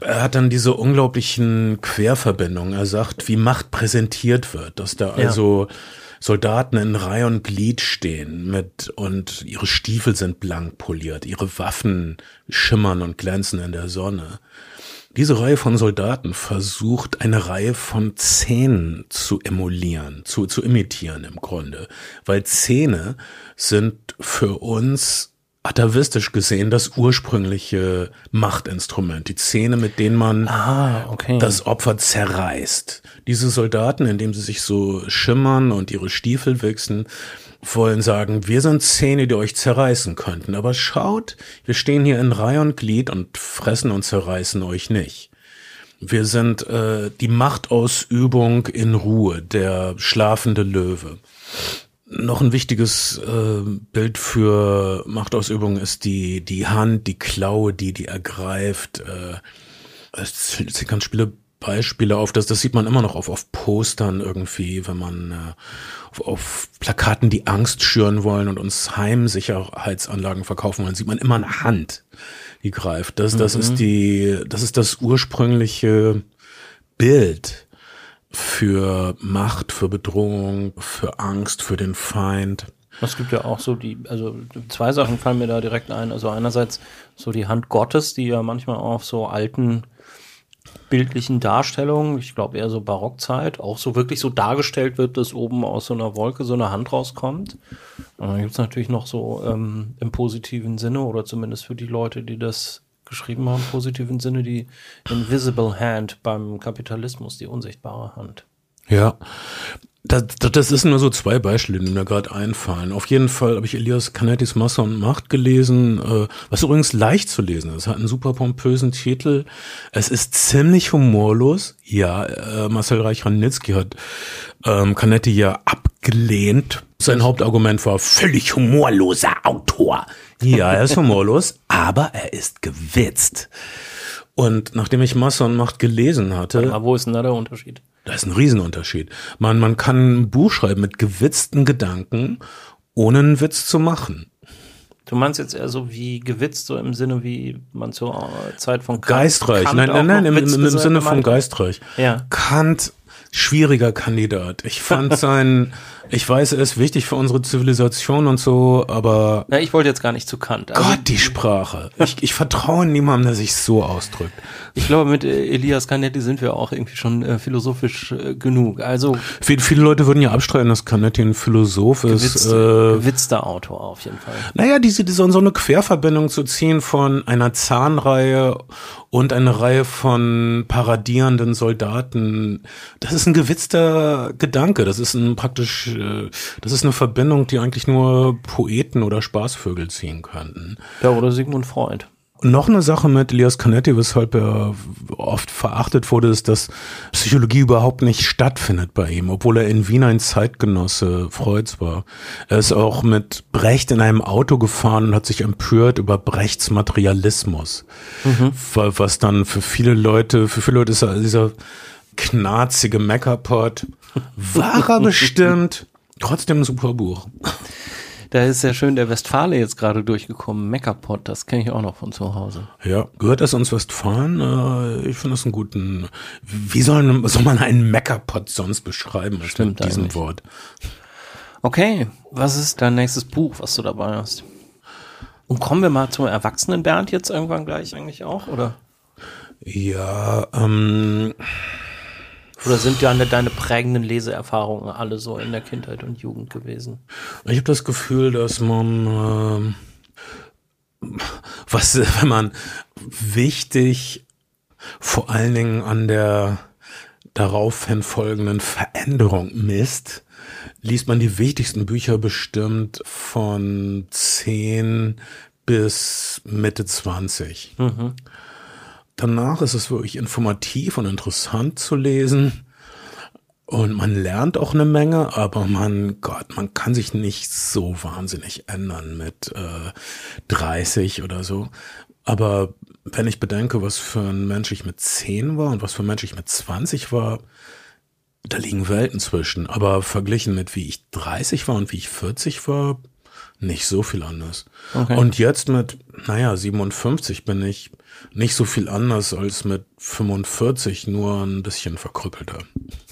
er hat dann diese unglaublichen Querverbindungen. Er sagt, wie Macht präsentiert wird, dass da also ja. Soldaten in Reihe und Glied stehen mit und ihre Stiefel sind blank poliert, ihre Waffen schimmern und glänzen in der Sonne. Diese Reihe von Soldaten versucht eine Reihe von Zähnen zu emulieren, zu, zu imitieren im Grunde. Weil Zähne sind für uns atavistisch gesehen das ursprüngliche Machtinstrument, die Zähne, mit denen man ah, okay. das Opfer zerreißt. Diese Soldaten, indem sie sich so schimmern und ihre Stiefel wichsen, wollen sagen, wir sind Zähne, die euch zerreißen könnten. Aber schaut, wir stehen hier in Reihe und Glied und fressen und zerreißen euch nicht. Wir sind äh, die Machtausübung in Ruhe, der schlafende Löwe. Noch ein wichtiges äh, Bild für Machtausübung ist die, die Hand, die Klaue, die die ergreift. Äh, es sind ganz viele Beispiele auf. Das, das sieht man immer noch auf, auf Postern irgendwie, wenn man äh, auf, auf Plakaten, die Angst schüren wollen und uns Heimsicherheitsanlagen verkaufen wollen, sieht man immer eine Hand, die greift. Das, das mhm. ist die, das ist das ursprüngliche Bild für Macht, für Bedrohung, für Angst, für den Feind. Es gibt ja auch so die, also zwei Sachen fallen mir da direkt ein. Also einerseits so die Hand Gottes, die ja manchmal auf so alten bildlichen Darstellungen, ich glaube eher so Barockzeit, auch so wirklich so dargestellt wird, dass oben aus so einer Wolke so eine Hand rauskommt. Und dann gibt es natürlich noch so ähm, im positiven Sinne oder zumindest für die Leute, die das geschrieben haben, im positiven Sinne, die Invisible Hand beim Kapitalismus, die unsichtbare Hand. Ja, das, das ist nur so zwei Beispiele, die mir gerade einfallen. Auf jeden Fall habe ich Elias Canettis Masse und Macht gelesen, äh, was übrigens leicht zu lesen ist. Hat einen super pompösen Titel. Es ist ziemlich humorlos. Ja, äh, Marcel Reich-Ranitzky hat ähm, Canetti ja abgelehnt. Sein Hauptargument war völlig humorloser Autor. Ja, er ist humorlos, aber er ist gewitzt. Und nachdem ich Masse und Macht gelesen hatte. Aber wo ist denn da der Unterschied? Da ist ein Riesenunterschied. Man, man kann ein Buch schreiben mit gewitzten Gedanken, ohne einen Witz zu machen. Du meinst jetzt eher so wie gewitzt, so im Sinne, wie man zur Zeit von Kant Geistreich, Kant nein, nein, nein, im, im, im Sinne von Geistreich. Ja. Kant, schwieriger Kandidat. Ich fand sein, ich weiß, er ist wichtig für unsere Zivilisation und so, aber. Na, ich wollte jetzt gar nicht zu Kant. Also Gott, die Sprache. Ich, ich vertraue niemandem, der sich so ausdrückt. Ich glaube, mit äh, Elias Canetti sind wir auch irgendwie schon äh, philosophisch äh, genug. Also viele, viele Leute würden ja abstreiten, dass Canetti ein Philosoph ist. Gewitzte, äh, gewitzter Autor auf jeden Fall. Naja, diese, diese so eine Querverbindung zu ziehen von einer Zahnreihe und eine Reihe von paradierenden Soldaten. Das ist ein gewitzter Gedanke. Das ist ein praktisch, äh, das ist eine Verbindung, die eigentlich nur Poeten oder Spaßvögel ziehen könnten. Ja, oder Sigmund Freud. Noch eine Sache mit Elias Canetti, weshalb er oft verachtet wurde, ist, dass Psychologie überhaupt nicht stattfindet bei ihm, obwohl er in Wien ein Zeitgenosse Freuds war. Er ist auch mit Brecht in einem Auto gefahren und hat sich empört über Brechts Materialismus. Mhm. Was dann für viele Leute, für viele Leute ist er dieser knarzige Meckerpot. War er bestimmt. Trotzdem ein super Buch. Da ist ja schön der Westfale jetzt gerade durchgekommen. Meckerpot, das kenne ich auch noch von zu Hause. Ja, gehört das uns Westfalen? Äh, ich finde das einen guten. Wie soll, soll man einen Meckerpot sonst beschreiben als Stimmt mit diesem eigentlich. Wort? Okay, was ist dein nächstes Buch, was du dabei hast? Und kommen wir mal zum Erwachsenen Bernd jetzt irgendwann gleich eigentlich auch, oder? Ja, ähm. Oder sind deine, deine prägenden Leseerfahrungen alle so in der Kindheit und Jugend gewesen? Ich habe das Gefühl, dass man, äh, was, wenn man wichtig vor allen Dingen an der daraufhin folgenden Veränderung misst, liest man die wichtigsten Bücher bestimmt von 10 bis Mitte 20. Mhm. Danach ist es wirklich informativ und interessant zu lesen. Und man lernt auch eine Menge, aber man, Gott, man kann sich nicht so wahnsinnig ändern mit äh, 30 oder so. Aber wenn ich bedenke, was für ein Mensch ich mit 10 war und was für ein Mensch ich mit 20 war, da liegen Welten zwischen. Aber verglichen mit wie ich 30 war und wie ich 40 war, nicht so viel anders. Okay. Und jetzt mit, naja, 57 bin ich nicht so viel anders als mit 45, nur ein bisschen verkrüppelter.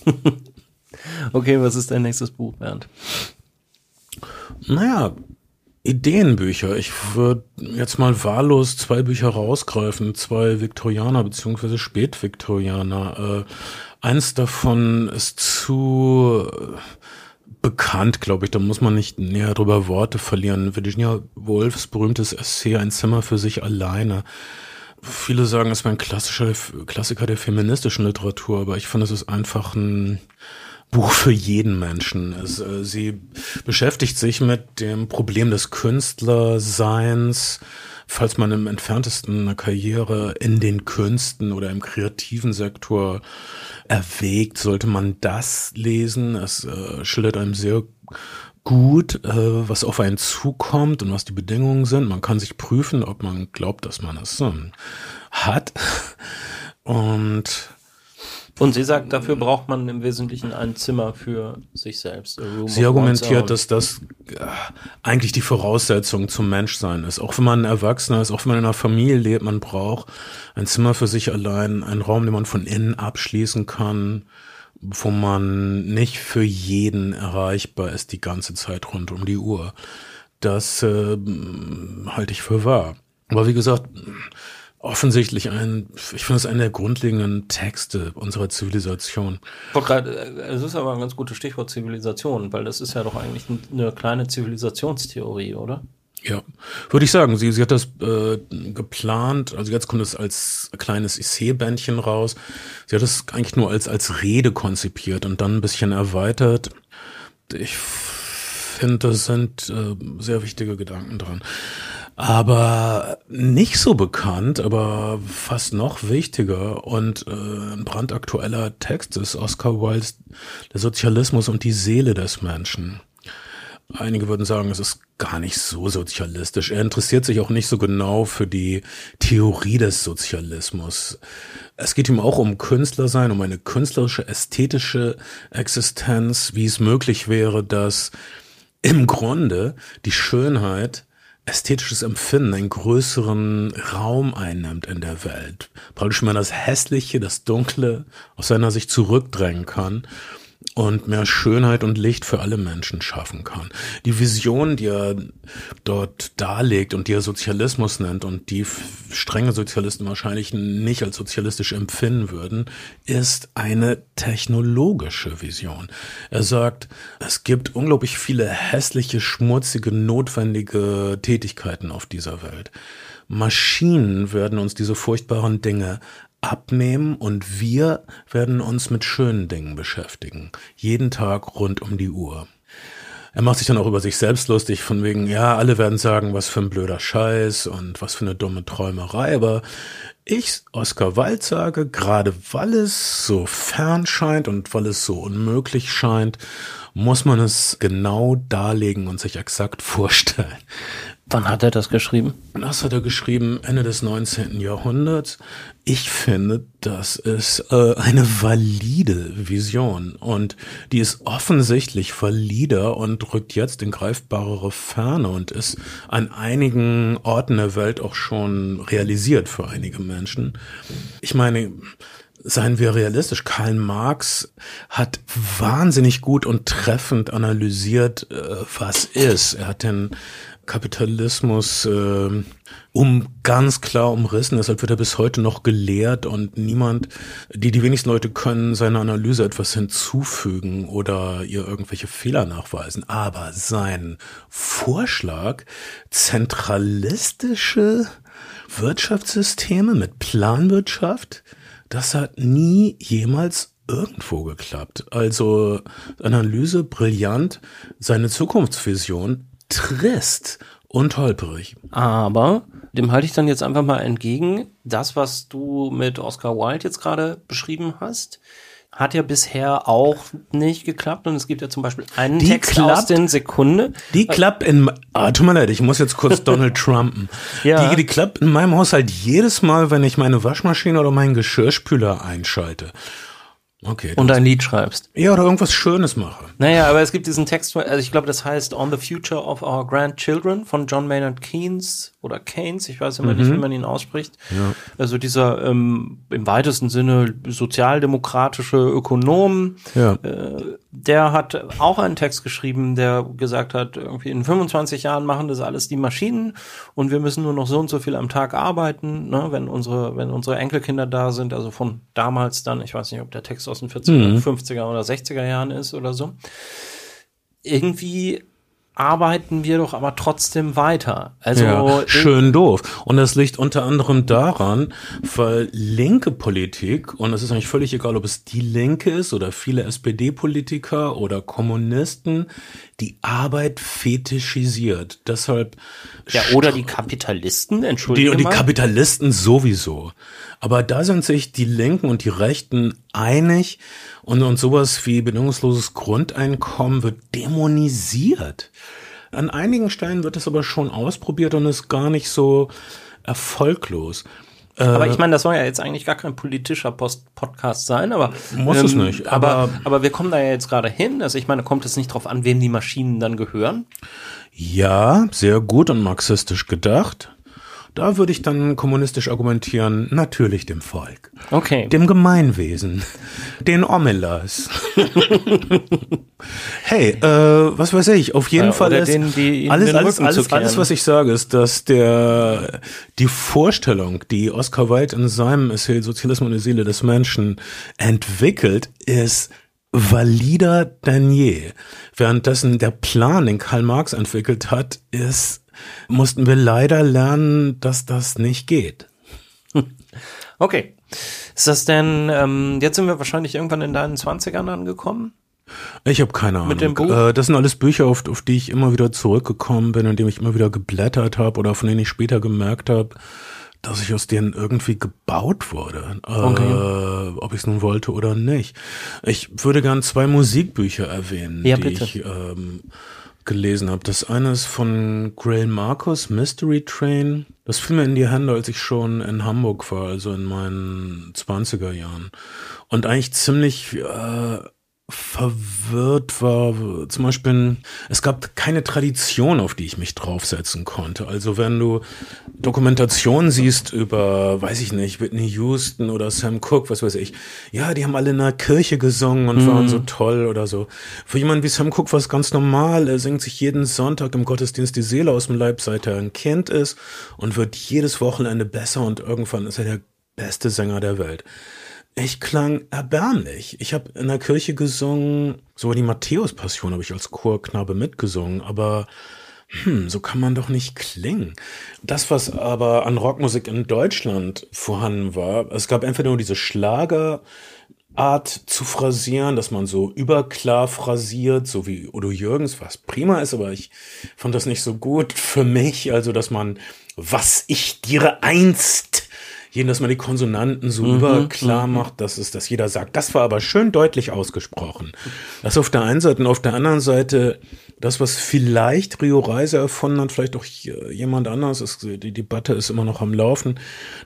okay, was ist dein nächstes Buch, Bernd? Naja, Ideenbücher. Ich würde jetzt mal wahllos zwei Bücher rausgreifen, zwei Viktorianer beziehungsweise Spätviktorianer. Äh, eins davon ist zu bekannt, glaube ich. Da muss man nicht näher drüber Worte verlieren. Virginia Woolfs berühmtes Essay Ein Zimmer für sich alleine. Viele sagen, es wäre ein klassischer Klassiker der feministischen Literatur, aber ich finde, es ist einfach ein Buch für jeden Menschen. Es, äh, sie beschäftigt sich mit dem Problem des Künstlerseins, falls man im entferntesten eine Karriere in den Künsten oder im kreativen Sektor erwägt, sollte man das lesen. Es äh, schildert einem sehr gut, äh, was auf einen zukommt und was die Bedingungen sind. Man kann sich prüfen, ob man glaubt, dass man es ähm, hat. Und und sie sagt, dafür braucht man im Wesentlichen ein Zimmer für sich selbst. Sie argumentiert, dass das äh, eigentlich die Voraussetzung zum Menschsein ist. Auch wenn man ein Erwachsener ist, auch wenn man in einer Familie lebt, man braucht ein Zimmer für sich allein, einen Raum, den man von innen abschließen kann, wo man nicht für jeden erreichbar ist die ganze Zeit rund um die Uhr. Das äh, halte ich für wahr. Aber wie gesagt, offensichtlich ein, ich finde es einer der grundlegenden Texte unserer Zivilisation. Äh, es ist aber ein ganz gutes Stichwort Zivilisation, weil das ist ja doch eigentlich eine kleine Zivilisationstheorie, oder? Ja, würde ich sagen. Sie, sie hat das äh, geplant, also jetzt kommt es als kleines Essay-Bändchen raus. Sie hat es eigentlich nur als, als Rede konzipiert und dann ein bisschen erweitert. Ich finde, das sind äh, sehr wichtige Gedanken dran. Aber nicht so bekannt, aber fast noch wichtiger und äh, ein brandaktueller Text ist Oscar Wildes Der Sozialismus und die Seele des Menschen. Einige würden sagen, es ist gar nicht so sozialistisch. Er interessiert sich auch nicht so genau für die Theorie des Sozialismus. Es geht ihm auch um Künstler sein, um eine künstlerische, ästhetische Existenz, wie es möglich wäre, dass im Grunde die Schönheit ästhetisches Empfinden einen größeren Raum einnimmt in der Welt. Praktisch man das Hässliche, das Dunkle aus seiner Sicht zurückdrängen kann und mehr Schönheit und Licht für alle Menschen schaffen kann. Die Vision, die er dort darlegt und die er Sozialismus nennt und die strenge Sozialisten wahrscheinlich nicht als sozialistisch empfinden würden, ist eine technologische Vision. Er sagt, es gibt unglaublich viele hässliche, schmutzige, notwendige Tätigkeiten auf dieser Welt. Maschinen werden uns diese furchtbaren Dinge abnehmen und wir werden uns mit schönen Dingen beschäftigen. Jeden Tag rund um die Uhr. Er macht sich dann auch über sich selbst lustig, von wegen, ja, alle werden sagen, was für ein blöder Scheiß und was für eine dumme Träumerei, aber ich, Oscar Wilde, sage, gerade weil es so fern scheint und weil es so unmöglich scheint, muss man es genau darlegen und sich exakt vorstellen. Wann hat er das geschrieben? Das hat er geschrieben Ende des 19. Jahrhunderts. Ich finde, das ist äh, eine valide Vision und die ist offensichtlich valider und rückt jetzt in greifbarere Ferne und ist an einigen Orten der Welt auch schon realisiert für einige Menschen. Ich meine, seien wir realistisch. Karl Marx hat wahnsinnig gut und treffend analysiert, äh, was ist. Er hat den Kapitalismus äh, um ganz klar umrissen. Deshalb wird er bis heute noch gelehrt und niemand, die die wenigsten Leute können seiner Analyse etwas hinzufügen oder ihr irgendwelche Fehler nachweisen. Aber sein Vorschlag, zentralistische Wirtschaftssysteme mit Planwirtschaft, das hat nie jemals irgendwo geklappt. Also Analyse brillant, seine Zukunftsvision trist und holperig. Aber dem halte ich dann jetzt einfach mal entgegen. Das, was du mit Oscar Wilde jetzt gerade beschrieben hast, hat ja bisher auch nicht geklappt. Und es gibt ja zum Beispiel einen Die Text klappt- aus den Sekunden. Die klappt in, ah, tut mir leid, ich muss jetzt kurz Donald Trumpen. Ja. Die, die klappt in meinem Haushalt jedes Mal, wenn ich meine Waschmaschine oder meinen Geschirrspüler einschalte. Okay. Und ein Lied schreibst. ja, oder irgendwas Schönes mache. Naja, aber es gibt diesen Text, also ich glaube, das heißt On the Future of Our Grandchildren von John Maynard Keynes oder Keynes, ich weiß immer nicht, wie man ihn ausspricht. Also dieser ähm, im weitesten Sinne sozialdemokratische Ökonom, Ja. Der hat auch einen Text geschrieben, der gesagt hat, irgendwie in 25 Jahren machen das alles die Maschinen und wir müssen nur noch so und so viel am Tag arbeiten, ne, wenn unsere, wenn unsere Enkelkinder da sind, also von damals dann, ich weiß nicht, ob der Text aus den 40er, 50er oder 60er Jahren ist oder so. Irgendwie arbeiten wir doch aber trotzdem weiter. Also ja, schön doof. Und das liegt unter anderem daran, weil linke Politik, und es ist eigentlich völlig egal, ob es die Linke ist oder viele SPD-Politiker oder Kommunisten, die Arbeit fetischisiert. Deshalb ja, oder die Kapitalisten, die, entschuldige die mal. Kapitalisten sowieso. Aber da sind sich die Linken und die Rechten einig und, und sowas wie bedingungsloses Grundeinkommen wird dämonisiert. An einigen Stellen wird es aber schon ausprobiert und ist gar nicht so erfolglos. Aber ich meine, das soll ja jetzt eigentlich gar kein politischer Post Podcast sein, aber Muss es nicht, Aber, aber- aber wir kommen da ja jetzt gerade hin. Also ich meine, kommt es nicht drauf an, wem die Maschinen dann gehören? Ja, sehr gut und marxistisch gedacht. Da würde ich dann kommunistisch argumentieren, natürlich dem Volk. Okay. Dem Gemeinwesen. Den Omelas. hey, äh, was weiß ich, auf jeden Ja, Fall oder ist alles, den alles, alles, alles, kehren. was ich sage, ist, dass der, die Vorstellung, die Oscar Wilde in seinem Essay Sozialismus und die Seele des Menschen entwickelt, ist valider denn je. Währenddessen der Plan, den Karl Marx entwickelt hat, ist, mussten wir leider lernen, dass das nicht geht. Okay. Ist das denn, ähm, jetzt sind wir wahrscheinlich irgendwann in deinen 20ern angekommen? Ich habe keine Ahnung. Mit dem Buch? Äh, das sind alles Bücher, auf, auf die ich immer wieder zurückgekommen bin, in denen ich immer wieder geblättert habe oder von denen ich später gemerkt habe, dass ich aus denen irgendwie gebaut wurde, äh, ob ich es nun wollte oder nicht. Ich würde gern zwei Musikbücher erwähnen, Ja, die bitte. ich ähm, gelesen habe. Das eine ist von Grail Marcus, Mystery Train. Das fiel mir in die Hände, als ich schon in Hamburg war, also in meinen 20er Jahren. Und eigentlich ziemlich äh, verwirrt war. Zum Beispiel, es gab keine Tradition, auf die ich mich draufsetzen konnte. Also wenn du Dokumentation siehst über, weiß ich nicht, Whitney Houston oder Sam Cooke, was weiß ich, ja, die haben alle in der Kirche gesungen und waren so toll oder so. Für jemanden wie Sam Cooke war es ganz normal. Er singt sich jeden Sonntag im Gottesdienst die Seele aus dem Leib, seit er ein Kind ist und wird jedes Wochenende besser und irgendwann ist er der beste Sänger der Welt. Ich klang erbärmlich. Ich habe in der Kirche gesungen, sogar die Matthäus-Passion habe ich als Chorknabe mitgesungen, aber hm, so kann man doch nicht klingen. Das, was aber an Rockmusik in Deutschland vorhanden war, es gab entweder nur diese Schlager, Art zu phrasieren, dass man so überklar phrasiert, so wie Udo Jürgens, was prima ist, aber ich fand das nicht so gut für mich, also dass man, was ich dir einst, jeden, dass man die Konsonanten so überklar macht, dass es, dass jeder sagt. Das war aber schön deutlich ausgesprochen. Das auf der einen Seite und auf der anderen Seite das, was vielleicht Rio Reiser erfunden hat, vielleicht auch jemand anders, ist, die Debatte ist immer noch am Laufen,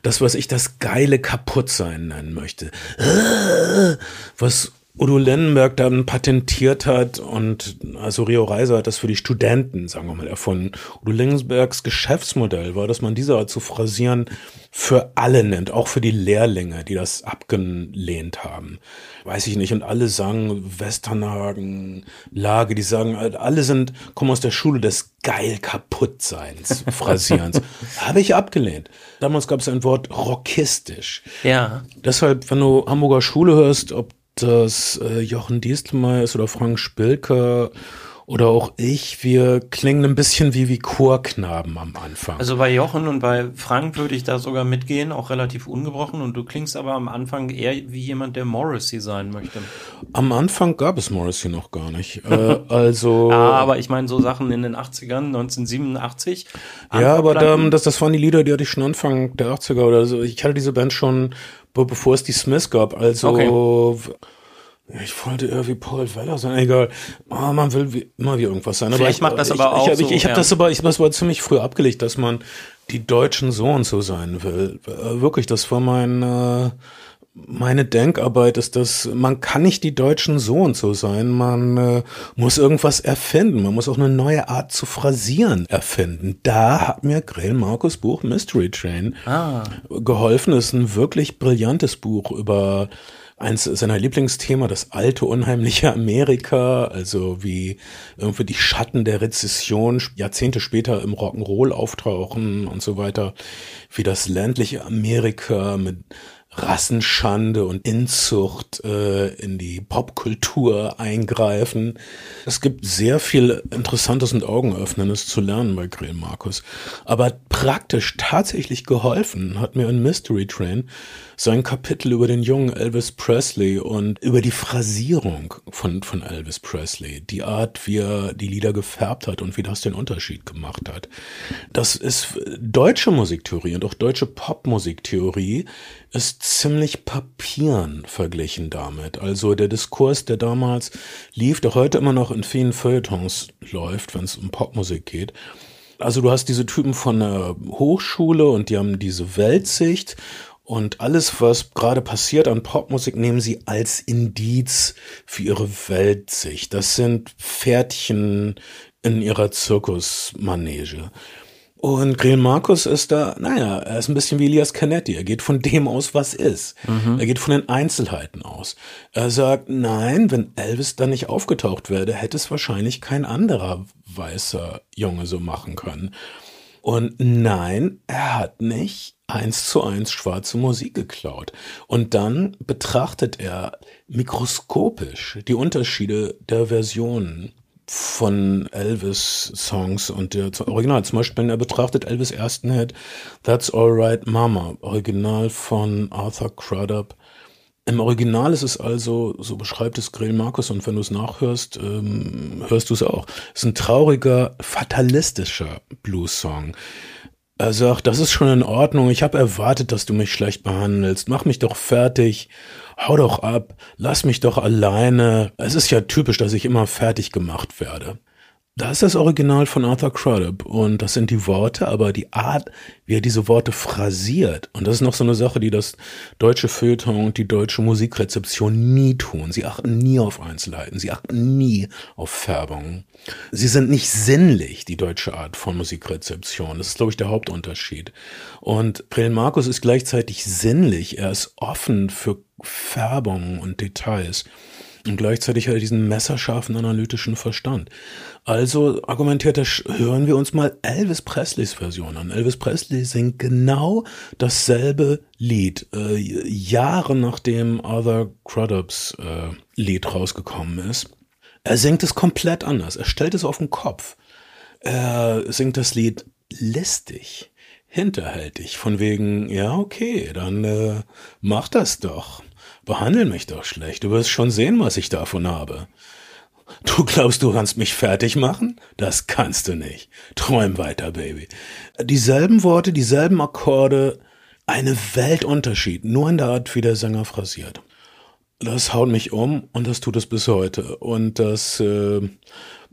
das, was ich das geile Kaputtsein nennen möchte. Was Udo Lindenberg dann patentiert hat und also Rio Reiser hat das für die Studenten, sagen wir mal, erfunden. Udo Lindenbergs Geschäftsmodell war, dass man diese Art zu phrasieren für alle nennt, auch für die Lehrlinge, die das abgelehnt haben. Weiß ich nicht. Und alle sagen Westernhagen, Lage, die sagen, alle sind, kommen aus der Schule des geil Kaputtseins, Phrasierens. Habe ich abgelehnt. Damals gab es ein Wort rockistisch. Ja. Deshalb, wenn du Hamburger Schule hörst, ob das äh, Jochen Diestelmeier ist oder Frank Spilker oder auch ich, wir klingen ein bisschen wie wie Chorknaben am Anfang. Also bei Jochen und bei Frank würde ich da sogar mitgehen, auch relativ ungebrochen. Und du klingst aber am Anfang eher wie jemand, der Morrissey sein möchte. Am Anfang gab es Morrissey noch gar nicht. äh, also. Ah, aber ich meine so Sachen in den 80ern, 1987. Ja, aber dann, das, das waren die Lieder, die hatte ich schon Anfang der 80er oder so. Ich hatte diese Band schon bevor es die Smiths gab. Also okay. ich wollte irgendwie Paul Weller sein, egal. Oh, man will wie, immer wie irgendwas sein. Vielleicht ich, macht das aber auch. Ich, ich, ich, ich habe ja. das aber, ich das war ziemlich früh abgelegt, dass man die deutschen so und so sein will. Wirklich, das war mein äh, meine Denkarbeit ist, dass man kann nicht die Deutschen so und so sein. Man äh, muss irgendwas erfinden. Man muss auch eine neue Art zu phrasieren erfinden. Da hat mir Grell Markus Buch Mystery Train ah. geholfen. Es ist ein wirklich brillantes Buch über eins seiner Lieblingsthema, das alte, unheimliche Amerika, also wie irgendwie die Schatten der Rezession Jahrzehnte später im Rock'n'Roll auftauchen und so weiter, wie das ländliche Amerika mit Rassenschande und Inzucht äh, in die Popkultur eingreifen. Es gibt sehr viel Interessantes und Augenöffnendes zu lernen bei Grill Markus. Aber praktisch tatsächlich geholfen hat mir ein Mystery Train sein Kapitel über den jungen Elvis Presley und über die Phrasierung von, von Elvis Presley, die Art, wie er die Lieder gefärbt hat und wie das den Unterschied gemacht hat. Das ist deutsche Musiktheorie und auch deutsche Popmusiktheorie ist ziemlich papieren verglichen damit. Also der Diskurs, der damals lief, der heute immer noch in vielen Feuilletons läuft, wenn es um Popmusik geht. Also du hast diese Typen von der Hochschule und die haben diese Weltsicht und alles, was gerade passiert an Popmusik, nehmen sie als Indiz für ihre Weltsicht. Das sind Pferdchen in ihrer Zirkusmanege. Und Grill Markus ist da, naja, er ist ein bisschen wie Elias Canetti. Er geht von dem aus, was ist. Mhm. Er geht von den Einzelheiten aus. Er sagt, nein, wenn Elvis da nicht aufgetaucht wäre, hätte es wahrscheinlich kein anderer weißer Junge so machen können. Und nein, er hat nicht eins zu eins schwarze Musik geklaut. Und dann betrachtet er mikroskopisch die Unterschiede der Versionen von Elvis-Songs und der Original. Zum Beispiel, er betrachtet Elvis ersten Hit That's Alright Mama, Original von Arthur Crudup. Im Original ist es also, so beschreibt es Grill Markus, und wenn du es nachhörst, ähm, hörst du es auch. Es ist ein trauriger, fatalistischer Blues-Song. Er sagt, das ist schon in Ordnung, ich habe erwartet, dass du mich schlecht behandelst, mach mich doch fertig, hau doch ab, lass mich doch alleine. Es ist ja typisch, dass ich immer fertig gemacht werde. Das ist das Original von Arthur Crudup und das sind die Worte, aber die Art, wie er diese Worte phrasiert. Und das ist noch so eine Sache, die das deutsche Feuilleton und die deutsche Musikrezeption nie tun. Sie achten nie auf Einzelheiten, sie achten nie auf Färbungen. Sie sind nicht sinnlich, die deutsche Art von Musikrezeption. Das ist, glaube ich, der Hauptunterschied. Und Brill Markus ist gleichzeitig sinnlich. Er ist offen für Färbungen und Details. Und gleichzeitig hat er diesen messerscharfen analytischen Verstand. Also argumentiert er, hören wir uns mal Elvis Presleys Version an. Elvis Presley singt genau dasselbe Lied, äh, Jahre nachdem Other Crudups äh, Lied rausgekommen ist. Er singt es komplett anders. Er stellt es auf den Kopf. Er singt das Lied listig, hinterhältig, von wegen, ja, okay, dann äh, mach das doch. Behandel mich doch schlecht. Du wirst schon sehen, was ich davon habe. Du glaubst, du kannst mich fertig machen? Das kannst du nicht. Träum weiter, Baby. Dieselben Worte, dieselben Akkorde, eine Weltunterschied, nur in der Art, wie der Sänger phrasiert. Das haut mich um und das tut es bis heute. Und das äh,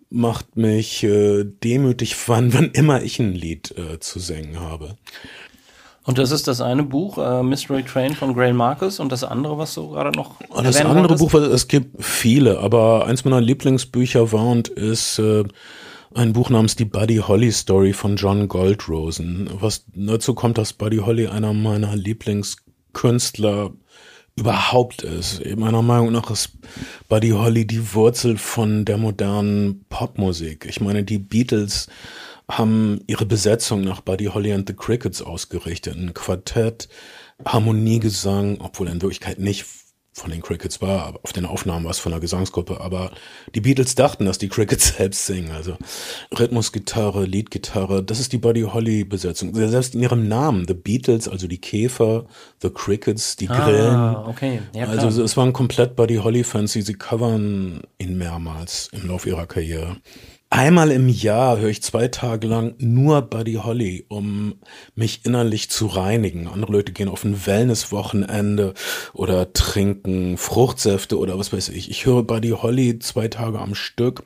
macht mich äh, demütig, wann, wann immer ich ein Lied äh, zu singen habe. Und das ist das eine Buch, äh, Mystery Train von Grail Marcus und das andere, was du gerade noch und Das andere? Buch, es gibt viele, aber eins meiner Lieblingsbücher war und ist äh, ein Buch namens Die Buddy Holly Story von John Goldrosen. Was dazu kommt, dass Buddy Holly einer meiner Lieblingskünstler überhaupt ist. Meiner Meinung nach ist Buddy Holly die Wurzel von der modernen Popmusik. Ich meine, die Beatles haben ihre Besetzung nach Buddy Holly and the Crickets ausgerichtet. Ein Quartett, Harmoniegesang, obwohl in Wirklichkeit nicht von den Crickets war, aber auf den Aufnahmen war es von der Gesangsgruppe, aber die Beatles dachten, dass die Crickets selbst singen, also Rhythmusgitarre, Leadgitarre, das ist die Buddy Holly Besetzung. Selbst in ihrem Namen, The Beatles, also die Käfer, The Crickets, die ah, Grillen. okay. Ja, also es waren komplett Buddy Holly Fans, sie covern ihn mehrmals im Laufe ihrer Karriere. Einmal im Jahr höre ich zwei Tage lang nur Buddy Holly, um mich innerlich zu reinigen. Andere Leute gehen auf ein Wellness-Wochenende oder trinken Fruchtsäfte oder was weiß ich. Ich höre Buddy Holly zwei Tage am Stück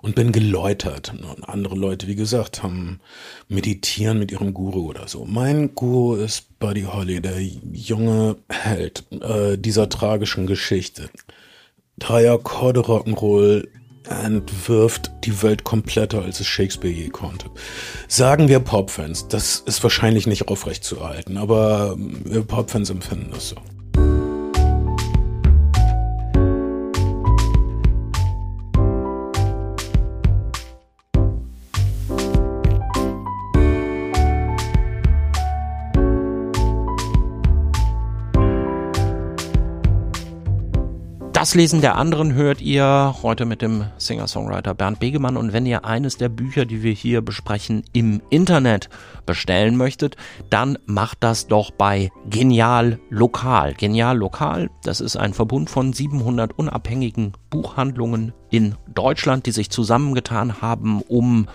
und bin geläutert. Und andere Leute, wie gesagt, haben meditieren mit ihrem Guru oder so. Mein Guru ist Buddy Holly, der junge Held äh, dieser tragischen Geschichte. Drei Akkorde Rock'n'Roll, entwirft die Welt kompletter, als es Shakespeare je konnte. Sagen wir Popfans, das ist wahrscheinlich nicht aufrechtzuerhalten, aber wir Popfans empfinden das so. Lesen der anderen hört ihr heute mit dem Singer-Songwriter Bernd Begemann. Und wenn ihr eines der Bücher, die wir hier besprechen, im Internet bestellen möchtet, dann macht das doch bei Genial Lokal. Genial Lokal, das ist ein Verbund von 700 unabhängigen Buchhandlungen in Deutschland, die sich zusammengetan haben, um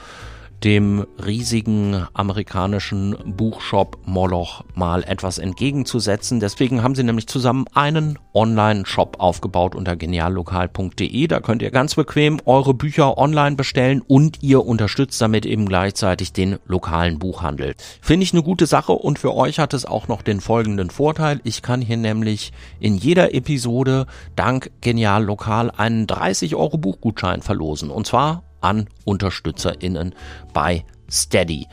dem riesigen amerikanischen Buchshop Moloch mal etwas entgegenzusetzen. Deswegen haben sie nämlich zusammen einen Online-Shop aufgebaut unter geniallokal.de. Da könnt ihr ganz bequem eure Bücher online bestellen und ihr unterstützt damit eben gleichzeitig den lokalen Buchhandel. Finde ich eine gute Sache und für euch hat es auch noch den folgenden Vorteil. Ich kann hier nämlich in jeder Episode dank Genial Lokal einen 30 Euro Buchgutschein verlosen. Und zwar an UnterstützerInnen bei Steady.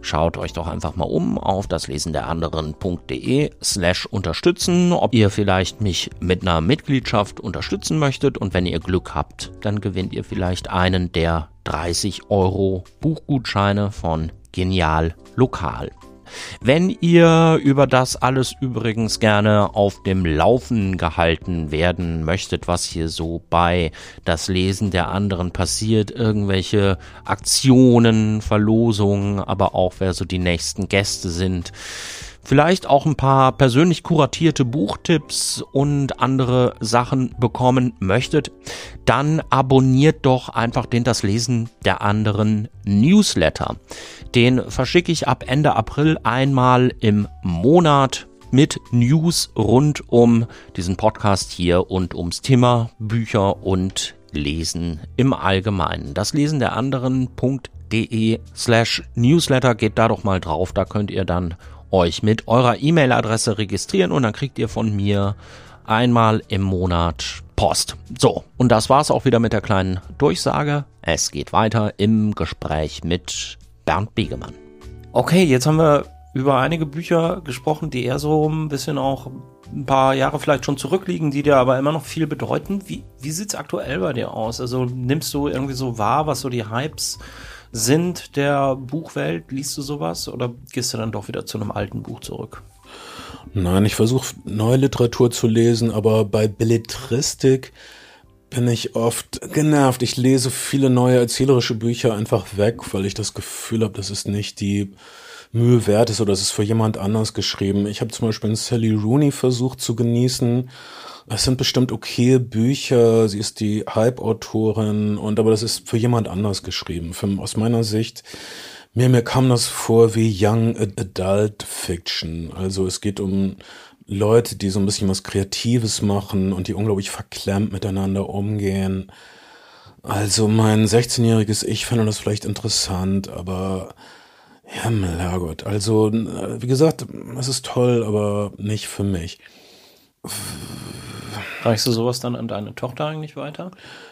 Schaut euch doch einfach mal um auf das Lesen der anderen.de slash unterstützen, ob ihr vielleicht mich mit einer Mitgliedschaft unterstützen möchtet und wenn ihr Glück habt, dann gewinnt ihr vielleicht einen der 30 Euro Buchgutscheine von Genial Lokal. Wenn ihr über das alles übrigens gerne auf dem Laufen gehalten werden möchtet, was hier so bei das Lesen der anderen passiert, irgendwelche Aktionen, Verlosungen, aber auch wer so die nächsten Gäste sind, vielleicht auch ein paar persönlich kuratierte Buchtipps und andere Sachen bekommen möchtet, dann abonniert doch einfach den Das Lesen der anderen Newsletter. Den verschicke ich ab Ende April einmal im Monat mit News rund um diesen Podcast hier und ums Thema Bücher und Lesen im Allgemeinen. Das Lesen der anderen.de slash Newsletter geht da doch mal drauf, da könnt ihr dann euch mit eurer E-Mail-Adresse registrieren und dann kriegt ihr von mir einmal im Monat Post. So, und das war's auch wieder mit der kleinen Durchsage. Es geht weiter im Gespräch mit Bernd Begemann. Okay, jetzt haben wir über einige Bücher gesprochen, die eher so ein bisschen auch ein paar Jahre vielleicht schon zurückliegen, die dir aber immer noch viel bedeuten. Wie, wie sieht's aktuell bei dir aus? Also nimmst du irgendwie so wahr, was so die Hypes sind der Buchwelt? Liest du sowas oder gehst du dann doch wieder zu einem alten Buch zurück? Nein, ich versuche neue Literatur zu lesen, aber bei Belletristik bin ich oft genervt. Ich lese viele neue erzählerische Bücher einfach weg, weil ich das Gefühl habe, dass es nicht die Mühe wert ist oder es ist für jemand anders geschrieben. Ich habe zum Beispiel Sally Rooney versucht zu genießen es sind bestimmt okay Bücher, sie ist die Hype-Autorin und aber das ist für jemand anders geschrieben. Für, aus meiner Sicht, mir, mir kam das vor wie Young Adult Fiction. Also es geht um Leute, die so ein bisschen was Kreatives machen und die unglaublich verklemmt miteinander umgehen. Also mein 16-jähriges Ich finde das vielleicht interessant, aber Himmel, Herrgott. Also, äh, wie gesagt, es ist toll, aber nicht für mich. Reichst du sowas dann an deine Tochter eigentlich weiter?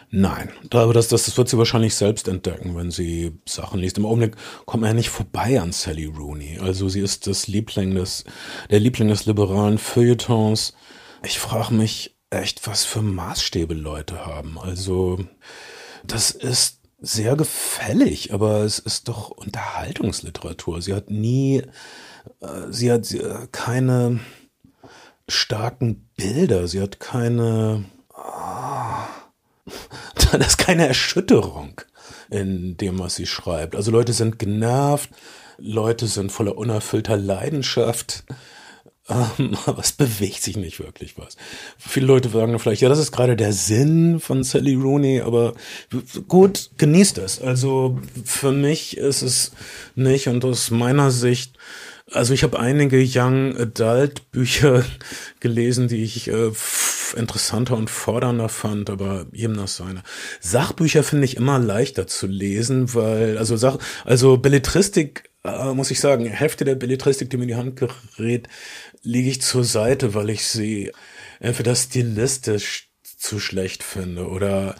Nein, aber das, das, das wird sie wahrscheinlich selbst entdecken, wenn sie Sachen liest. Im Augenblick kommt man ja nicht vorbei an Sally Rooney. Also sie ist das Liebling des, der Liebling des liberalen Feuilletons. Ich frage mich echt, was für Maßstäbe Leute haben. Also das ist sehr gefällig, aber es ist doch Unterhaltungsliteratur. Sie hat nie, äh, sie hat keine starken Bilder, sie hat keine, oh, da ist keine Erschütterung in dem, was sie schreibt. Also Leute sind genervt, Leute sind voller unerfüllter Leidenschaft. Ähm, aber es bewegt sich nicht wirklich was. Viele Leute sagen vielleicht, ja, das ist gerade der Sinn von Sally Rooney, aber gut, genießt es. Also für mich ist es nicht und aus meiner Sicht also ich habe einige Young Adult Bücher gelesen, die ich äh, interessanter und fordernder fand, aber jedem das seine. Sachbücher finde ich immer leichter zu lesen, weil also Sach also Belletristik äh, muss ich sagen, Hälfte der Belletristik, die mir in die Hand gerät, lege ich zur Seite, weil ich sie entweder stilistisch zu schlecht finde oder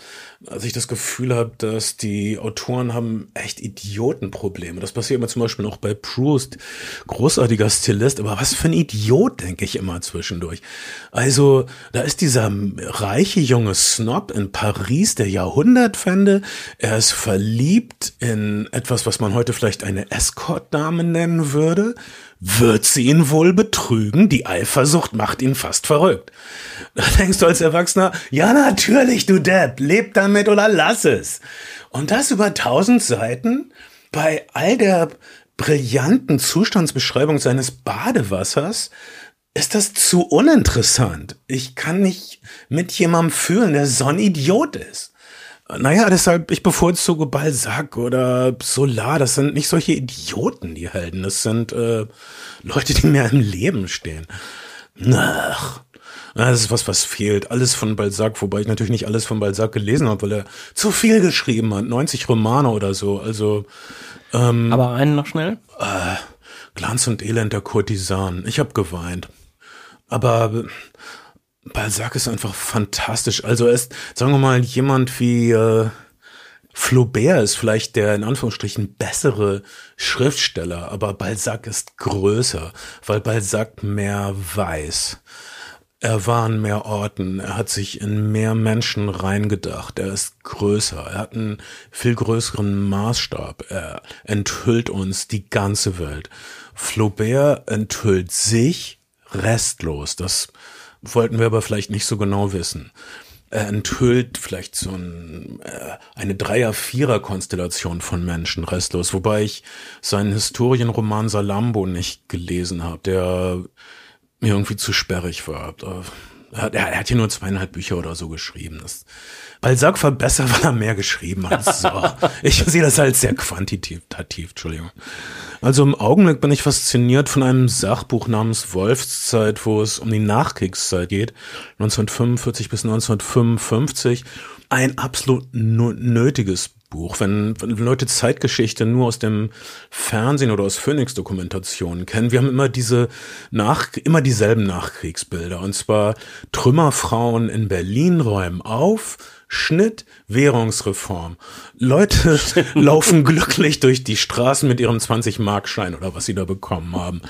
als ich das Gefühl habe, dass die Autoren haben echt Idiotenprobleme. Das passiert immer zum Beispiel auch bei Proust. Großartiger Stilist, aber was für ein Idiot, denke ich immer zwischendurch. Also, da ist dieser reiche junge Snob in Paris, der Jahrhundertwende. Er ist verliebt in etwas, was man heute vielleicht eine Escort-Dame nennen würde. Wird sie ihn wohl betrügen? Die Eifersucht macht ihn fast verrückt. Da denkst du als Erwachsener, ja natürlich, du Depp, leb damit oder lass es. Und das über tausend Seiten bei all der brillanten Zustandsbeschreibung seines Badewassers ist das zu uninteressant. Ich kann nicht mit jemandem fühlen, der so ein Idiot ist. Naja, deshalb, ich bevorzuge Balzac oder Solar. Das sind nicht solche Idioten, die Helden. Das sind äh, Leute, die mir im Leben stehen. Ach, das ist was, was fehlt. Alles von Balzac, wobei ich natürlich nicht alles von Balzac gelesen habe, weil er zu viel geschrieben hat. 90 Romane oder so. Also. Ähm, Aber einen noch schnell? Äh, Glanz und Elend der Kurtisan. Ich habe geweint. Aber Balzac ist einfach fantastisch. Also er ist, sagen wir mal, jemand wie äh, Flaubert ist vielleicht der in Anführungsstrichen bessere Schriftsteller, aber Balzac ist größer, weil Balzac mehr weiß. Er war an mehr Orten, er hat sich in mehr Menschen reingedacht, er ist größer, er hat einen viel größeren Maßstab, er enthüllt uns die ganze Welt. Flaubert enthüllt sich restlos, das wollten wir aber vielleicht nicht so genau wissen. Er enthüllt vielleicht so ein, äh, eine Dreier-Vierer-Konstellation von Menschen restlos, wobei ich seinen Historienroman Salambo nicht gelesen habe, der mir irgendwie zu sperrig war. Er hat, er hat hier nur zweieinhalb Bücher oder so geschrieben. Das, Balzac war besser, weil er mehr geschrieben hat. So. Ich sehe das als sehr quantitativ, Entschuldigung. Also im Augenblick bin ich fasziniert von einem Sachbuch namens Wolfszeit, wo es um die Nachkriegszeit geht, 1945 bis 1955. Ein absolut nötiges Buch. Wenn, wenn Leute Zeitgeschichte nur aus dem Fernsehen oder aus Phoenix-Dokumentationen kennen, wir haben immer diese nach, immer dieselben Nachkriegsbilder. Und zwar Trümmerfrauen in Berlin räumen auf, Schnitt, Währungsreform. Leute laufen glücklich durch die Straßen mit ihrem 20-Mark-Schein oder was sie da bekommen haben.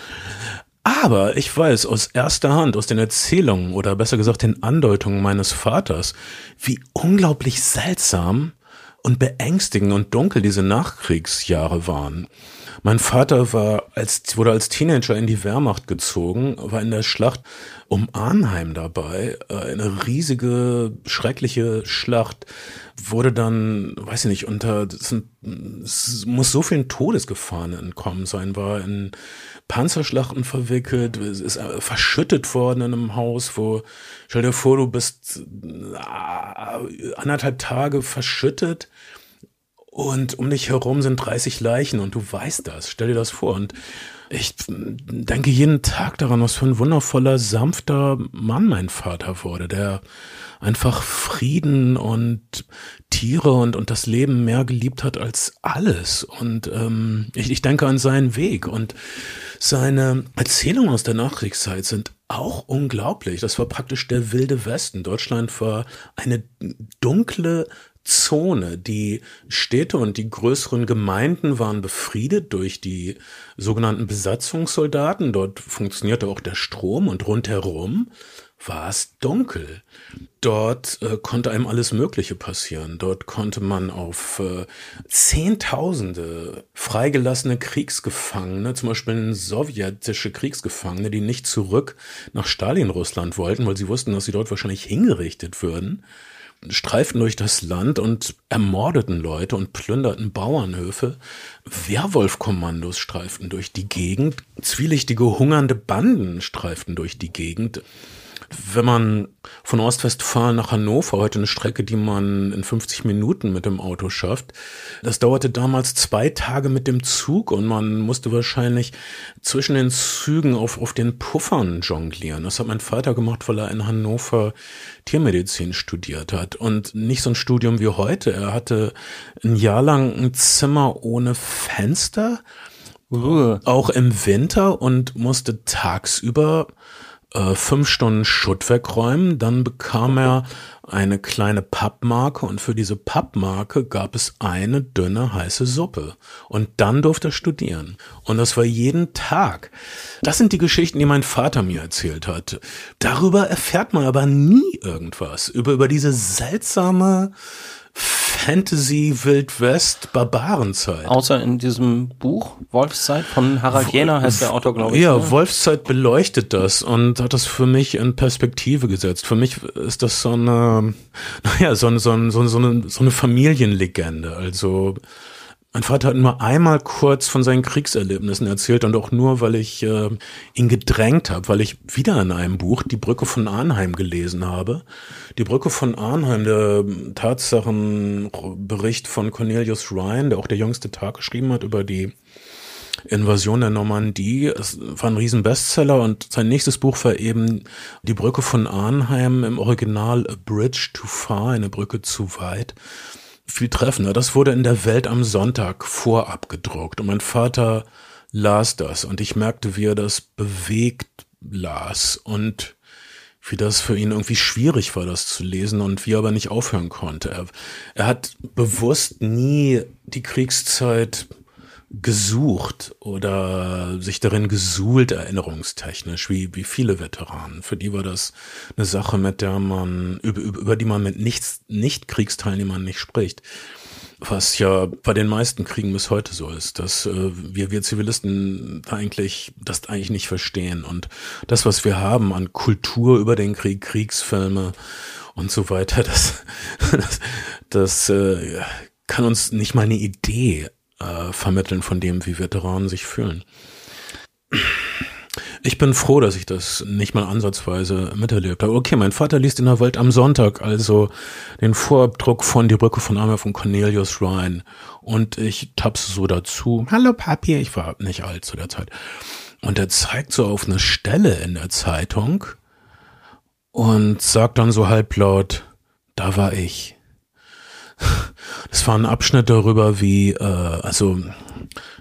Aber ich weiß aus erster Hand, aus den Erzählungen oder besser gesagt den Andeutungen meines Vaters, wie unglaublich seltsam und beängstigend und dunkel diese Nachkriegsjahre waren. Mein Vater war als, wurde als Teenager in die Wehrmacht gezogen, war in der Schlacht um Arnheim dabei, äh, eine riesige, schreckliche Schlacht, wurde dann, weiß ich nicht, unter, es muss so vielen Todesgefahren entkommen sein, war in Panzerschlachten verwickelt, ist äh, verschüttet worden in einem Haus, wo, stell dir vor, du bist äh, anderthalb Tage verschüttet und um dich herum sind 30 Leichen und du weißt das. Stell dir das vor. Und ich denke jeden Tag daran, was für ein wundervoller, sanfter Mann mein Vater wurde, der einfach Frieden und Tiere und, und das Leben mehr geliebt hat als alles. Und ähm, ich, ich denke an seinen Weg und seine Erzählungen aus der Nachkriegszeit sind auch unglaublich. Das war praktisch der wilde Westen. Deutschland war eine dunkle Zone. Die Städte und die größeren Gemeinden waren befriedet durch die sogenannten Besatzungssoldaten. Dort funktionierte auch der Strom und rundherum war es dunkel. Dort äh, konnte einem alles Mögliche passieren. Dort konnte man auf äh, Zehntausende freigelassene Kriegsgefangene, zum Beispiel sowjetische Kriegsgefangene, die nicht zurück nach Stalin-Russland wollten, weil sie wussten, dass sie dort wahrscheinlich hingerichtet würden, streiften durch das Land und ermordeten Leute und plünderten Bauernhöfe. Werwolfkommandos streiften durch die Gegend. Zwielichtige, hungernde Banden streiften durch die Gegend wenn man von Ostwestfalen nach Hannover, heute eine Strecke, die man in 50 Minuten mit dem Auto schafft, das dauerte damals zwei Tage mit dem Zug und man musste wahrscheinlich zwischen den Zügen auf, auf den Puffern jonglieren. Das hat mein Vater gemacht, weil er in Hannover Tiermedizin studiert hat und nicht so ein Studium wie heute. Er hatte ein Jahr lang ein Zimmer ohne Fenster, uh. auch im Winter und musste tagsüber äh, fünf Stunden Schutt wegräumen. Dann bekam er eine kleine Pappmarke und für diese Pappmarke gab es eine dünne heiße Suppe. Und dann durfte er studieren. Und das war jeden Tag. Das sind die Geschichten, die mein Vater mir erzählt hat. Darüber erfährt man aber nie irgendwas. Über, über diese seltsame Fantasy Wildwest Barbarenzeit. Außer in diesem Buch Wolfszeit von Harald Jener heißt der Autor, glaube ich. Ja, ne? Wolfszeit beleuchtet das und hat das für mich in Perspektive gesetzt. Für mich ist das so eine, naja, so eine, so eine, so eine, so eine Familienlegende. Also mein Vater hat nur einmal kurz von seinen Kriegserlebnissen erzählt und auch nur, weil ich äh, ihn gedrängt habe, weil ich wieder in einem Buch Die Brücke von Arnheim gelesen habe. Die Brücke von Arnheim, der Tatsachenbericht von Cornelius Ryan, der auch der jüngste Tag geschrieben hat über die Invasion der Normandie. Es war ein Riesenbestseller und sein nächstes Buch war eben Die Brücke von Arnheim im Original A Bridge Too Far, eine Brücke zu weit viel treffender. Das wurde in der Welt am Sonntag vorab gedruckt und mein Vater las das und ich merkte, wie er das bewegt las und wie das für ihn irgendwie schwierig war, das zu lesen und wie er aber nicht aufhören konnte. Er, er hat bewusst nie die Kriegszeit gesucht oder sich darin gesuhlt, erinnerungstechnisch, wie, wie viele Veteranen. Für die war das eine Sache, mit der man, über, über die man mit nichts, nicht Kriegsteilnehmern nicht spricht. Was ja bei den meisten Kriegen bis heute so ist, dass äh, wir, wir Zivilisten eigentlich das eigentlich nicht verstehen. Und das, was wir haben an Kultur über den Krieg, Kriegsfilme und so weiter, das, das, das äh, kann uns nicht mal eine Idee äh, vermitteln von dem, wie Veteranen sich fühlen. Ich bin froh, dass ich das nicht mal ansatzweise miterlebt habe. Okay, mein Vater liest in der Welt am Sonntag also den Vorabdruck von Die Brücke von Arme von Cornelius Ryan. Und ich tappse so dazu. Hallo Papi, ich war nicht alt zu der Zeit. Und er zeigt so auf eine Stelle in der Zeitung und sagt dann so halblaut, da war ich. Das war ein Abschnitt darüber, wie, äh, also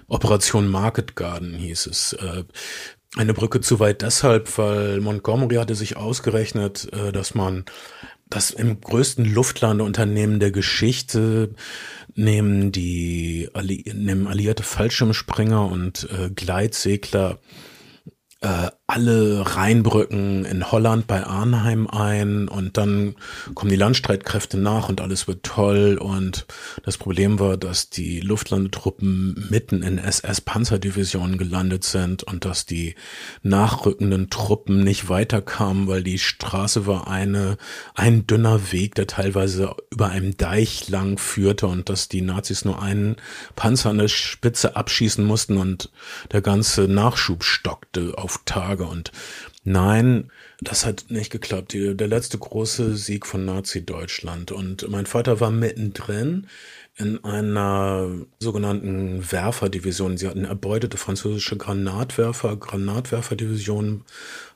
Operation Market Garden hieß es. Äh, eine Brücke zu weit deshalb, weil Montgomery hatte sich ausgerechnet, äh, dass man das im größten Luftlandeunternehmen der Geschichte nehmen die Alli nehmen alliierte Fallschirmspringer und äh, Gleitsegler äh, alle Rheinbrücken in Holland bei Arnheim ein und dann kommen die Landstreitkräfte nach und alles wird toll. Und das Problem war, dass die Luftlandetruppen mitten in SS-Panzerdivisionen gelandet sind und dass die nachrückenden Truppen nicht weiterkamen, weil die Straße war eine, ein dünner Weg, der teilweise über einem Deich lang führte und dass die Nazis nur einen Panzer an der Spitze abschießen mussten und der ganze Nachschub stockte auf Tage Frage. Und nein, das hat nicht geklappt. Die, der letzte große Sieg von Nazi-Deutschland. Und mein Vater war mittendrin in einer sogenannten Werferdivision. Sie hatten erbeutete französische Granatwerfer. Granatwerferdivisionen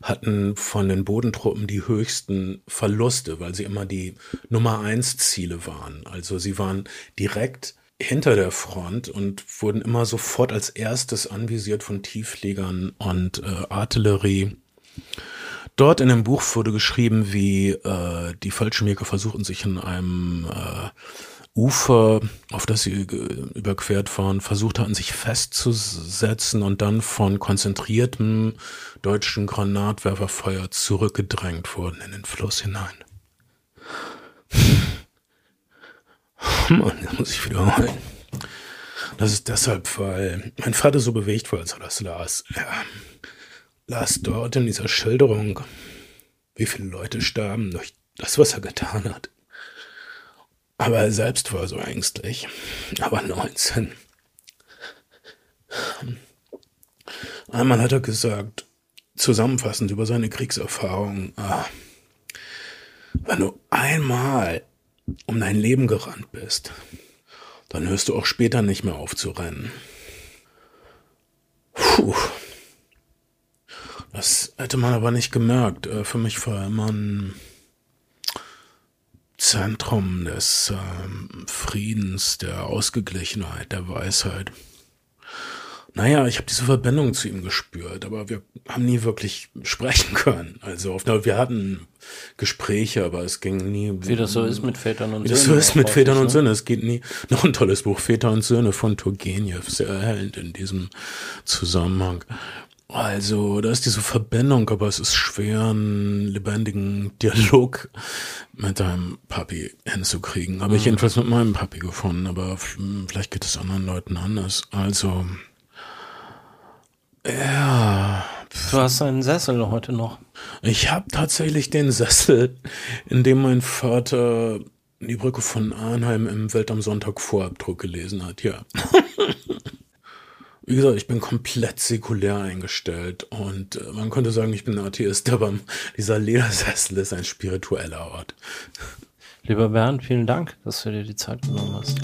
hatten von den Bodentruppen die höchsten Verluste, weil sie immer die Nummer eins Ziele waren. Also sie waren direkt hinter der Front und wurden immer sofort als erstes anvisiert von Tieffliegern und äh, Artillerie. Dort in dem Buch wurde geschrieben, wie äh, die Fallschirmjäger versuchten, sich in einem äh, Ufer, auf das sie überquert waren, versucht hatten, sich festzusetzen und dann von konzentriertem deutschen Granatwerferfeuer zurückgedrängt wurden in den Fluss hinein. Mann, das muss ich wiederholen. Das ist deshalb, weil mein Vater so bewegt war, als er das las. Er las dort in dieser Schilderung, wie viele Leute starben durch das, was er getan hat. Aber er selbst war so ängstlich. Aber 19. Einmal hat er gesagt, zusammenfassend über seine Kriegserfahrung, ah, wenn du einmal um dein Leben gerannt bist, dann hörst du auch später nicht mehr auf zu rennen. Puh. Das hätte man aber nicht gemerkt. Äh, für mich war immer ein Zentrum des ähm, Friedens, der Ausgeglichenheit, der Weisheit. Naja, ich habe diese Verbindung zu ihm gespürt, aber wir haben nie wirklich sprechen können. Also auf, wir hatten Gespräche, aber es ging nie. Wie das so ist mit Vätern und Söhnen. Wie das so ist mit Vätern und ne? Söhnen. Es geht nie. Noch ein tolles Buch, Väter und Söhne von Turgenev, sehr erhellend in diesem Zusammenhang. Also, da ist diese Verbindung, aber es ist schwer, einen lebendigen Dialog mit deinem Papi hinzukriegen. Habe ich mhm. jedenfalls mit meinem Papi gefunden, aber vielleicht geht es anderen Leuten anders. Also, ja. Du hast einen Sessel heute noch. Ich habe tatsächlich den Sessel, in dem mein Vater die Brücke von Arnheim im Welt am Sonntag Vorabdruck gelesen hat, ja. Wie gesagt, ich bin komplett säkulär eingestellt und äh, man könnte sagen, ich bin Atheist, aber dieser Ledersessel ist ein spiritueller Ort. Lieber Bernd, vielen Dank, dass du dir die Zeit genommen hast.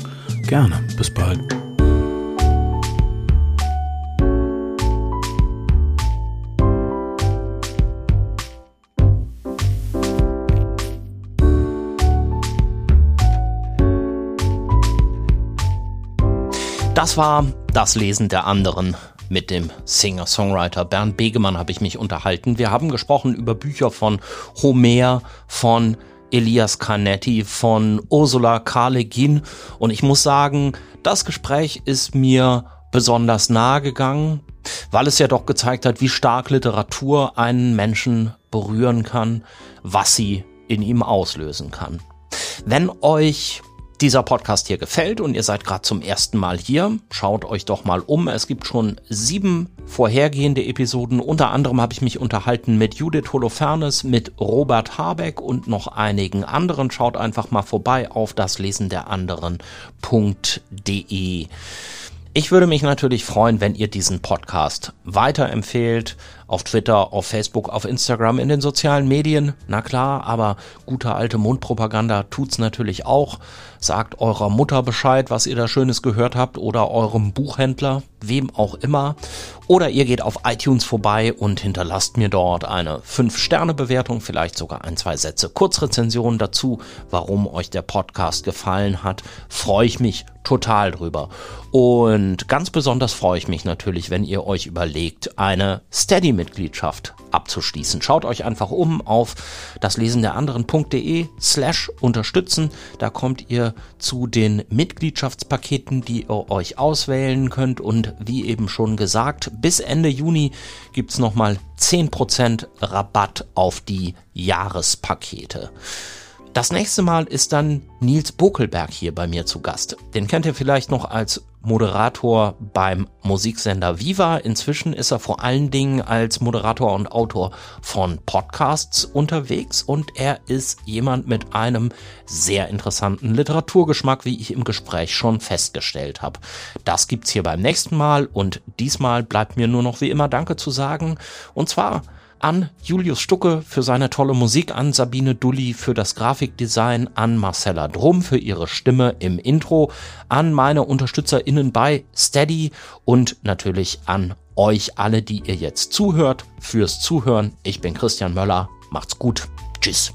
Gerne, bis bald. Das war das Lesen der anderen. Mit dem Singer-Songwriter Bernd Begemann habe ich mich unterhalten. Wir haben gesprochen über Bücher von Homer, von Elias Canetti, von Ursula K. Le Guin. Und ich muss sagen, das Gespräch ist mir besonders nahe gegangen, weil es ja doch gezeigt hat, wie stark Literatur einen Menschen berühren kann, was sie in ihm auslösen kann. Wenn euch dieser Podcast hier gefällt und ihr seid gerade zum ersten Mal hier, schaut euch doch mal um. Es gibt schon sieben vorhergehende Episoden. Unter anderem habe ich mich unterhalten mit Judith Holofernes, mit Robert Habeck und noch einigen anderen. Schaut einfach mal vorbei auf das Lesen der anderen.de. Ich würde mich natürlich freuen, wenn ihr diesen Podcast weiterempfehlt. Auf Twitter, auf Facebook, auf Instagram, in den sozialen Medien. Na klar, aber gute alte Mundpropaganda tut's natürlich auch. Sagt eurer Mutter Bescheid, was ihr da Schönes gehört habt oder eurem Buchhändler, wem auch immer. Oder ihr geht auf iTunes vorbei und hinterlasst mir dort eine 5-Sterne-Bewertung, vielleicht sogar ein, zwei Sätze Kurzrezension dazu, warum euch der Podcast gefallen hat. Freue ich mich total drüber. Und ganz besonders freue ich mich natürlich, wenn ihr euch überlegt, eine Steady-Mitgliedschaft abzuschließen. Schaut euch einfach um auf das Lesen der anderen.de slash unterstützen. Da kommt ihr zu den Mitgliedschaftspaketen, die ihr euch auswählen könnt. Und wie eben schon gesagt, bis Ende Juni gibt's nochmal 10% Rabatt auf die Jahrespakete. Das nächste Mal ist dann Nils Bokelberg hier bei mir zu Gast. Den kennt ihr vielleicht noch als Moderator beim Musiksender Viva. Inzwischen ist er vor allen Dingen als Moderator und Autor von Podcasts unterwegs und er ist jemand mit einem sehr interessanten Literaturgeschmack, wie ich im Gespräch schon festgestellt habe. Das gibt's hier beim nächsten Mal und diesmal bleibt mir nur noch wie immer Danke zu sagen und zwar an Julius Stucke für seine tolle Musik, an Sabine Dulli für das Grafikdesign, an Marcella Drum für ihre Stimme im Intro, an meine UnterstützerInnen bei Steady und natürlich an euch alle, die ihr jetzt zuhört, fürs Zuhören. Ich bin Christian Möller. Macht's gut. Tschüss.